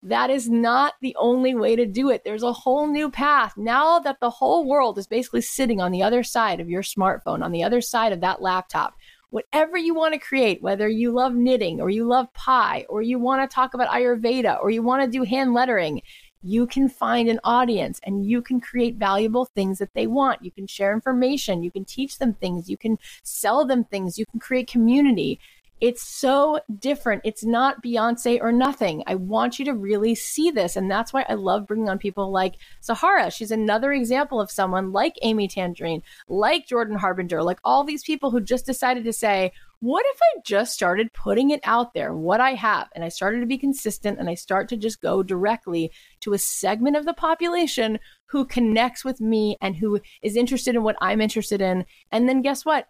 That is not the only way to do it. There's a whole new path. Now that the whole world is basically sitting on the other side of your smartphone, on the other side of that laptop, whatever you want to create, whether you love knitting or you love pie or you want to talk about Ayurveda or you want to do hand lettering, you can find an audience and you can create valuable things that they want. You can share information, you can teach them things, you can sell them things, you can create community. It's so different. It's not Beyonce or nothing. I want you to really see this. And that's why I love bringing on people like Sahara. She's another example of someone like Amy Tangerine, like Jordan Harbinger, like all these people who just decided to say, what if I just started putting it out there, what I have, and I started to be consistent and I start to just go directly to a segment of the population who connects with me and who is interested in what I'm interested in. And then guess what?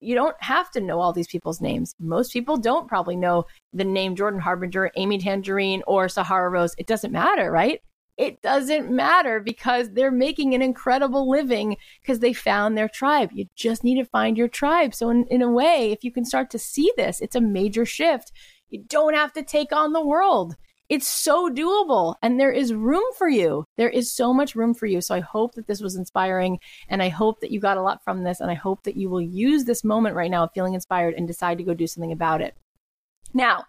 You don't have to know all these people's names. Most people don't probably know the name Jordan Harbinger, Amy Tangerine, or Sahara Rose. It doesn't matter, right? It doesn't matter because they're making an incredible living because they found their tribe. You just need to find your tribe. So, in, in a way, if you can start to see this, it's a major shift. You don't have to take on the world. It's so doable and there is room for you. There is so much room for you. So I hope that this was inspiring and I hope that you got a lot from this and I hope that you will use this moment right now of feeling inspired and decide to go do something about it. Now,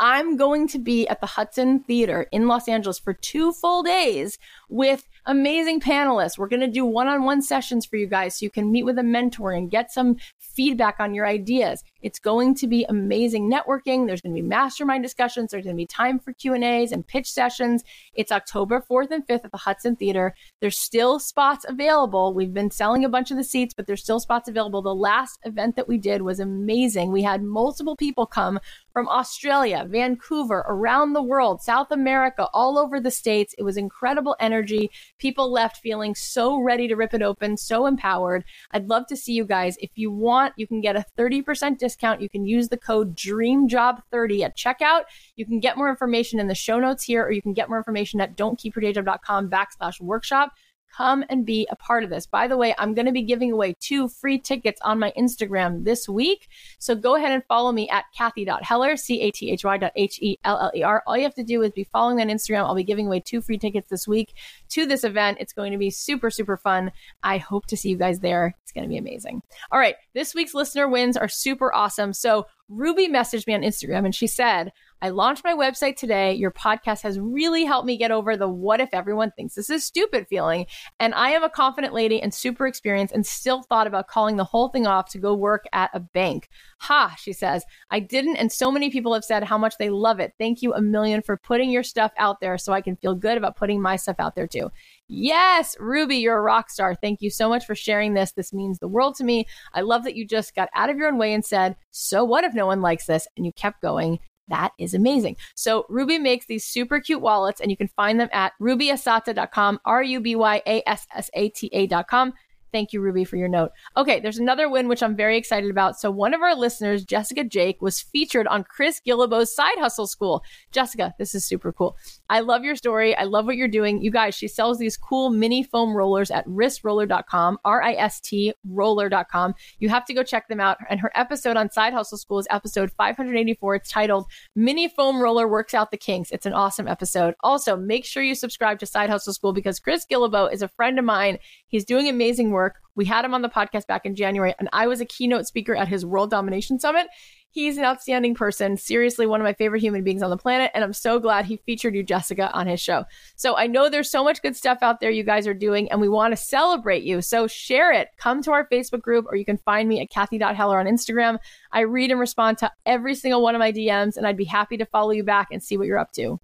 I'm going to be at the Hudson Theater in Los Angeles for two full days with amazing panelists. We're going to do one on one sessions for you guys so you can meet with a mentor and get some feedback on your ideas. It's going to be amazing networking. There's going to be mastermind discussions. There's going to be time for Q&As and pitch sessions. It's October 4th and 5th at the Hudson Theater. There's still spots available. We've been selling a bunch of the seats, but there's still spots available. The last event that we did was amazing. We had multiple people come from Australia, Vancouver, around the world, South America, all over the States. It was incredible energy. People left feeling so ready to rip it open, so empowered. I'd love to see you guys. If you want, you can get a 30% discount. You can use the code DREAMJOB30 at checkout. You can get more information in the show notes here, or you can get more information at dontkeepyourdayjob.com backslash workshop come and be a part of this. By the way, I'm going to be giving away two free tickets on my Instagram this week. So go ahead and follow me at Cathy.Heller, C A T H Y dot H E L L E R. All you have to do is be following me on Instagram. I'll be giving away two free tickets this week to this event. It's going to be super, super fun. I hope to see you guys there. It's going to be amazing. All right. This week's listener wins are super awesome. So Ruby messaged me on Instagram and she said, I launched my website today. Your podcast has really helped me get over the what if everyone thinks this is stupid feeling. And I am a confident lady and super experienced and still thought about calling the whole thing off to go work at a bank. Ha, she says, I didn't. And so many people have said how much they love it. Thank you a million for putting your stuff out there so I can feel good about putting my stuff out there too. Yes, Ruby, you're a rock star. Thank you so much for sharing this. This means the world to me. I love that you just got out of your own way and said, So what if no one likes this? And you kept going. That is amazing. So Ruby makes these super cute wallets and you can find them at rubyassata.com, R U B Y A S S A T A.com. Thank you, Ruby, for your note. Okay, there's another win which I'm very excited about. So, one of our listeners, Jessica Jake, was featured on Chris Guillebeau's Side Hustle School. Jessica, this is super cool. I love your story. I love what you're doing. You guys, she sells these cool mini foam rollers at ristroller.com, R I S T roller.com. You have to go check them out. And her episode on Side Hustle School is episode 584. It's titled Mini Foam Roller Works Out the Kinks. It's an awesome episode. Also, make sure you subscribe to Side Hustle School because Chris Guillebeau is a friend of mine. He's doing amazing work. We had him on the podcast back in January, and I was a keynote speaker at his World Domination Summit. He's an outstanding person, seriously, one of my favorite human beings on the planet. And I'm so glad he featured you, Jessica, on his show. So I know there's so much good stuff out there you guys are doing, and we want to celebrate you. So share it. Come to our Facebook group, or you can find me at Cathy.Heller on Instagram. I read and respond to every single one of my DMs, and I'd be happy to follow you back and see what you're up to.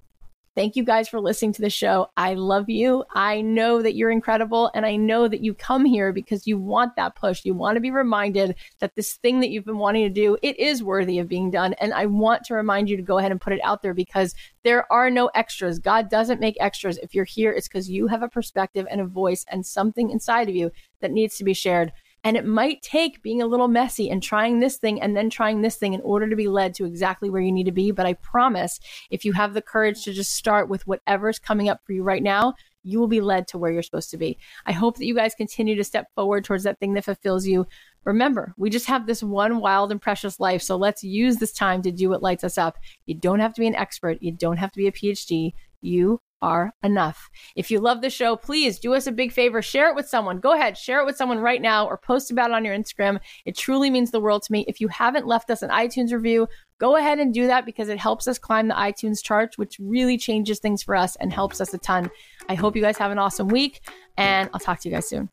Thank you guys for listening to the show. I love you. I know that you're incredible. And I know that you come here because you want that push. You want to be reminded that this thing that you've been wanting to do, it is worthy of being done. And I want to remind you to go ahead and put it out there because there are no extras. God doesn't make extras. If you're here, it's because you have a perspective and a voice and something inside of you that needs to be shared. And it might take being a little messy and trying this thing and then trying this thing in order to be led to exactly where you need to be. But I promise if you have the courage to just start with whatever's coming up for you right now, you will be led to where you're supposed to be. I hope that you guys continue to step forward towards that thing that fulfills you. Remember, we just have this one wild and precious life. So let's use this time to do what lights us up. You don't have to be an expert, you don't have to be a PhD. You are enough. If you love the show, please do us a big favor. Share it with someone. Go ahead, share it with someone right now or post about it on your Instagram. It truly means the world to me. If you haven't left us an iTunes review, go ahead and do that because it helps us climb the iTunes charts, which really changes things for us and helps us a ton. I hope you guys have an awesome week and I'll talk to you guys soon.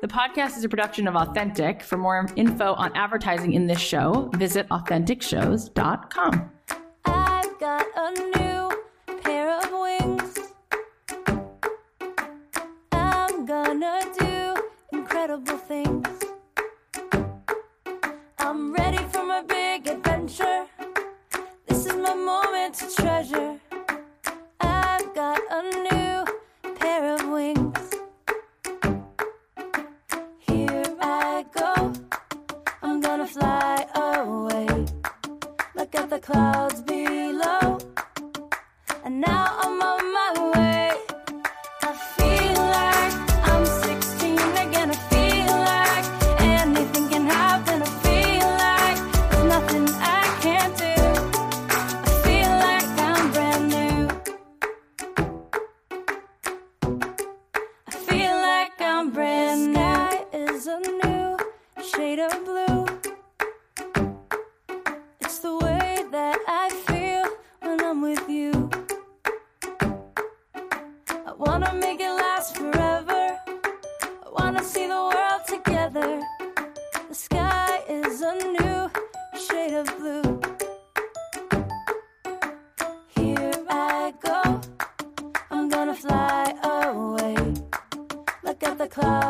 The podcast is a production of Authentic. For more info on advertising in this show, visit AuthenticShows.com. I've got a new pair of wings. Gonna do incredible things. I'm ready for my big adventure. This is my moment to treasure. I've got a new pair of wings. Here I go. I'm gonna fly away. Look at the clouds Look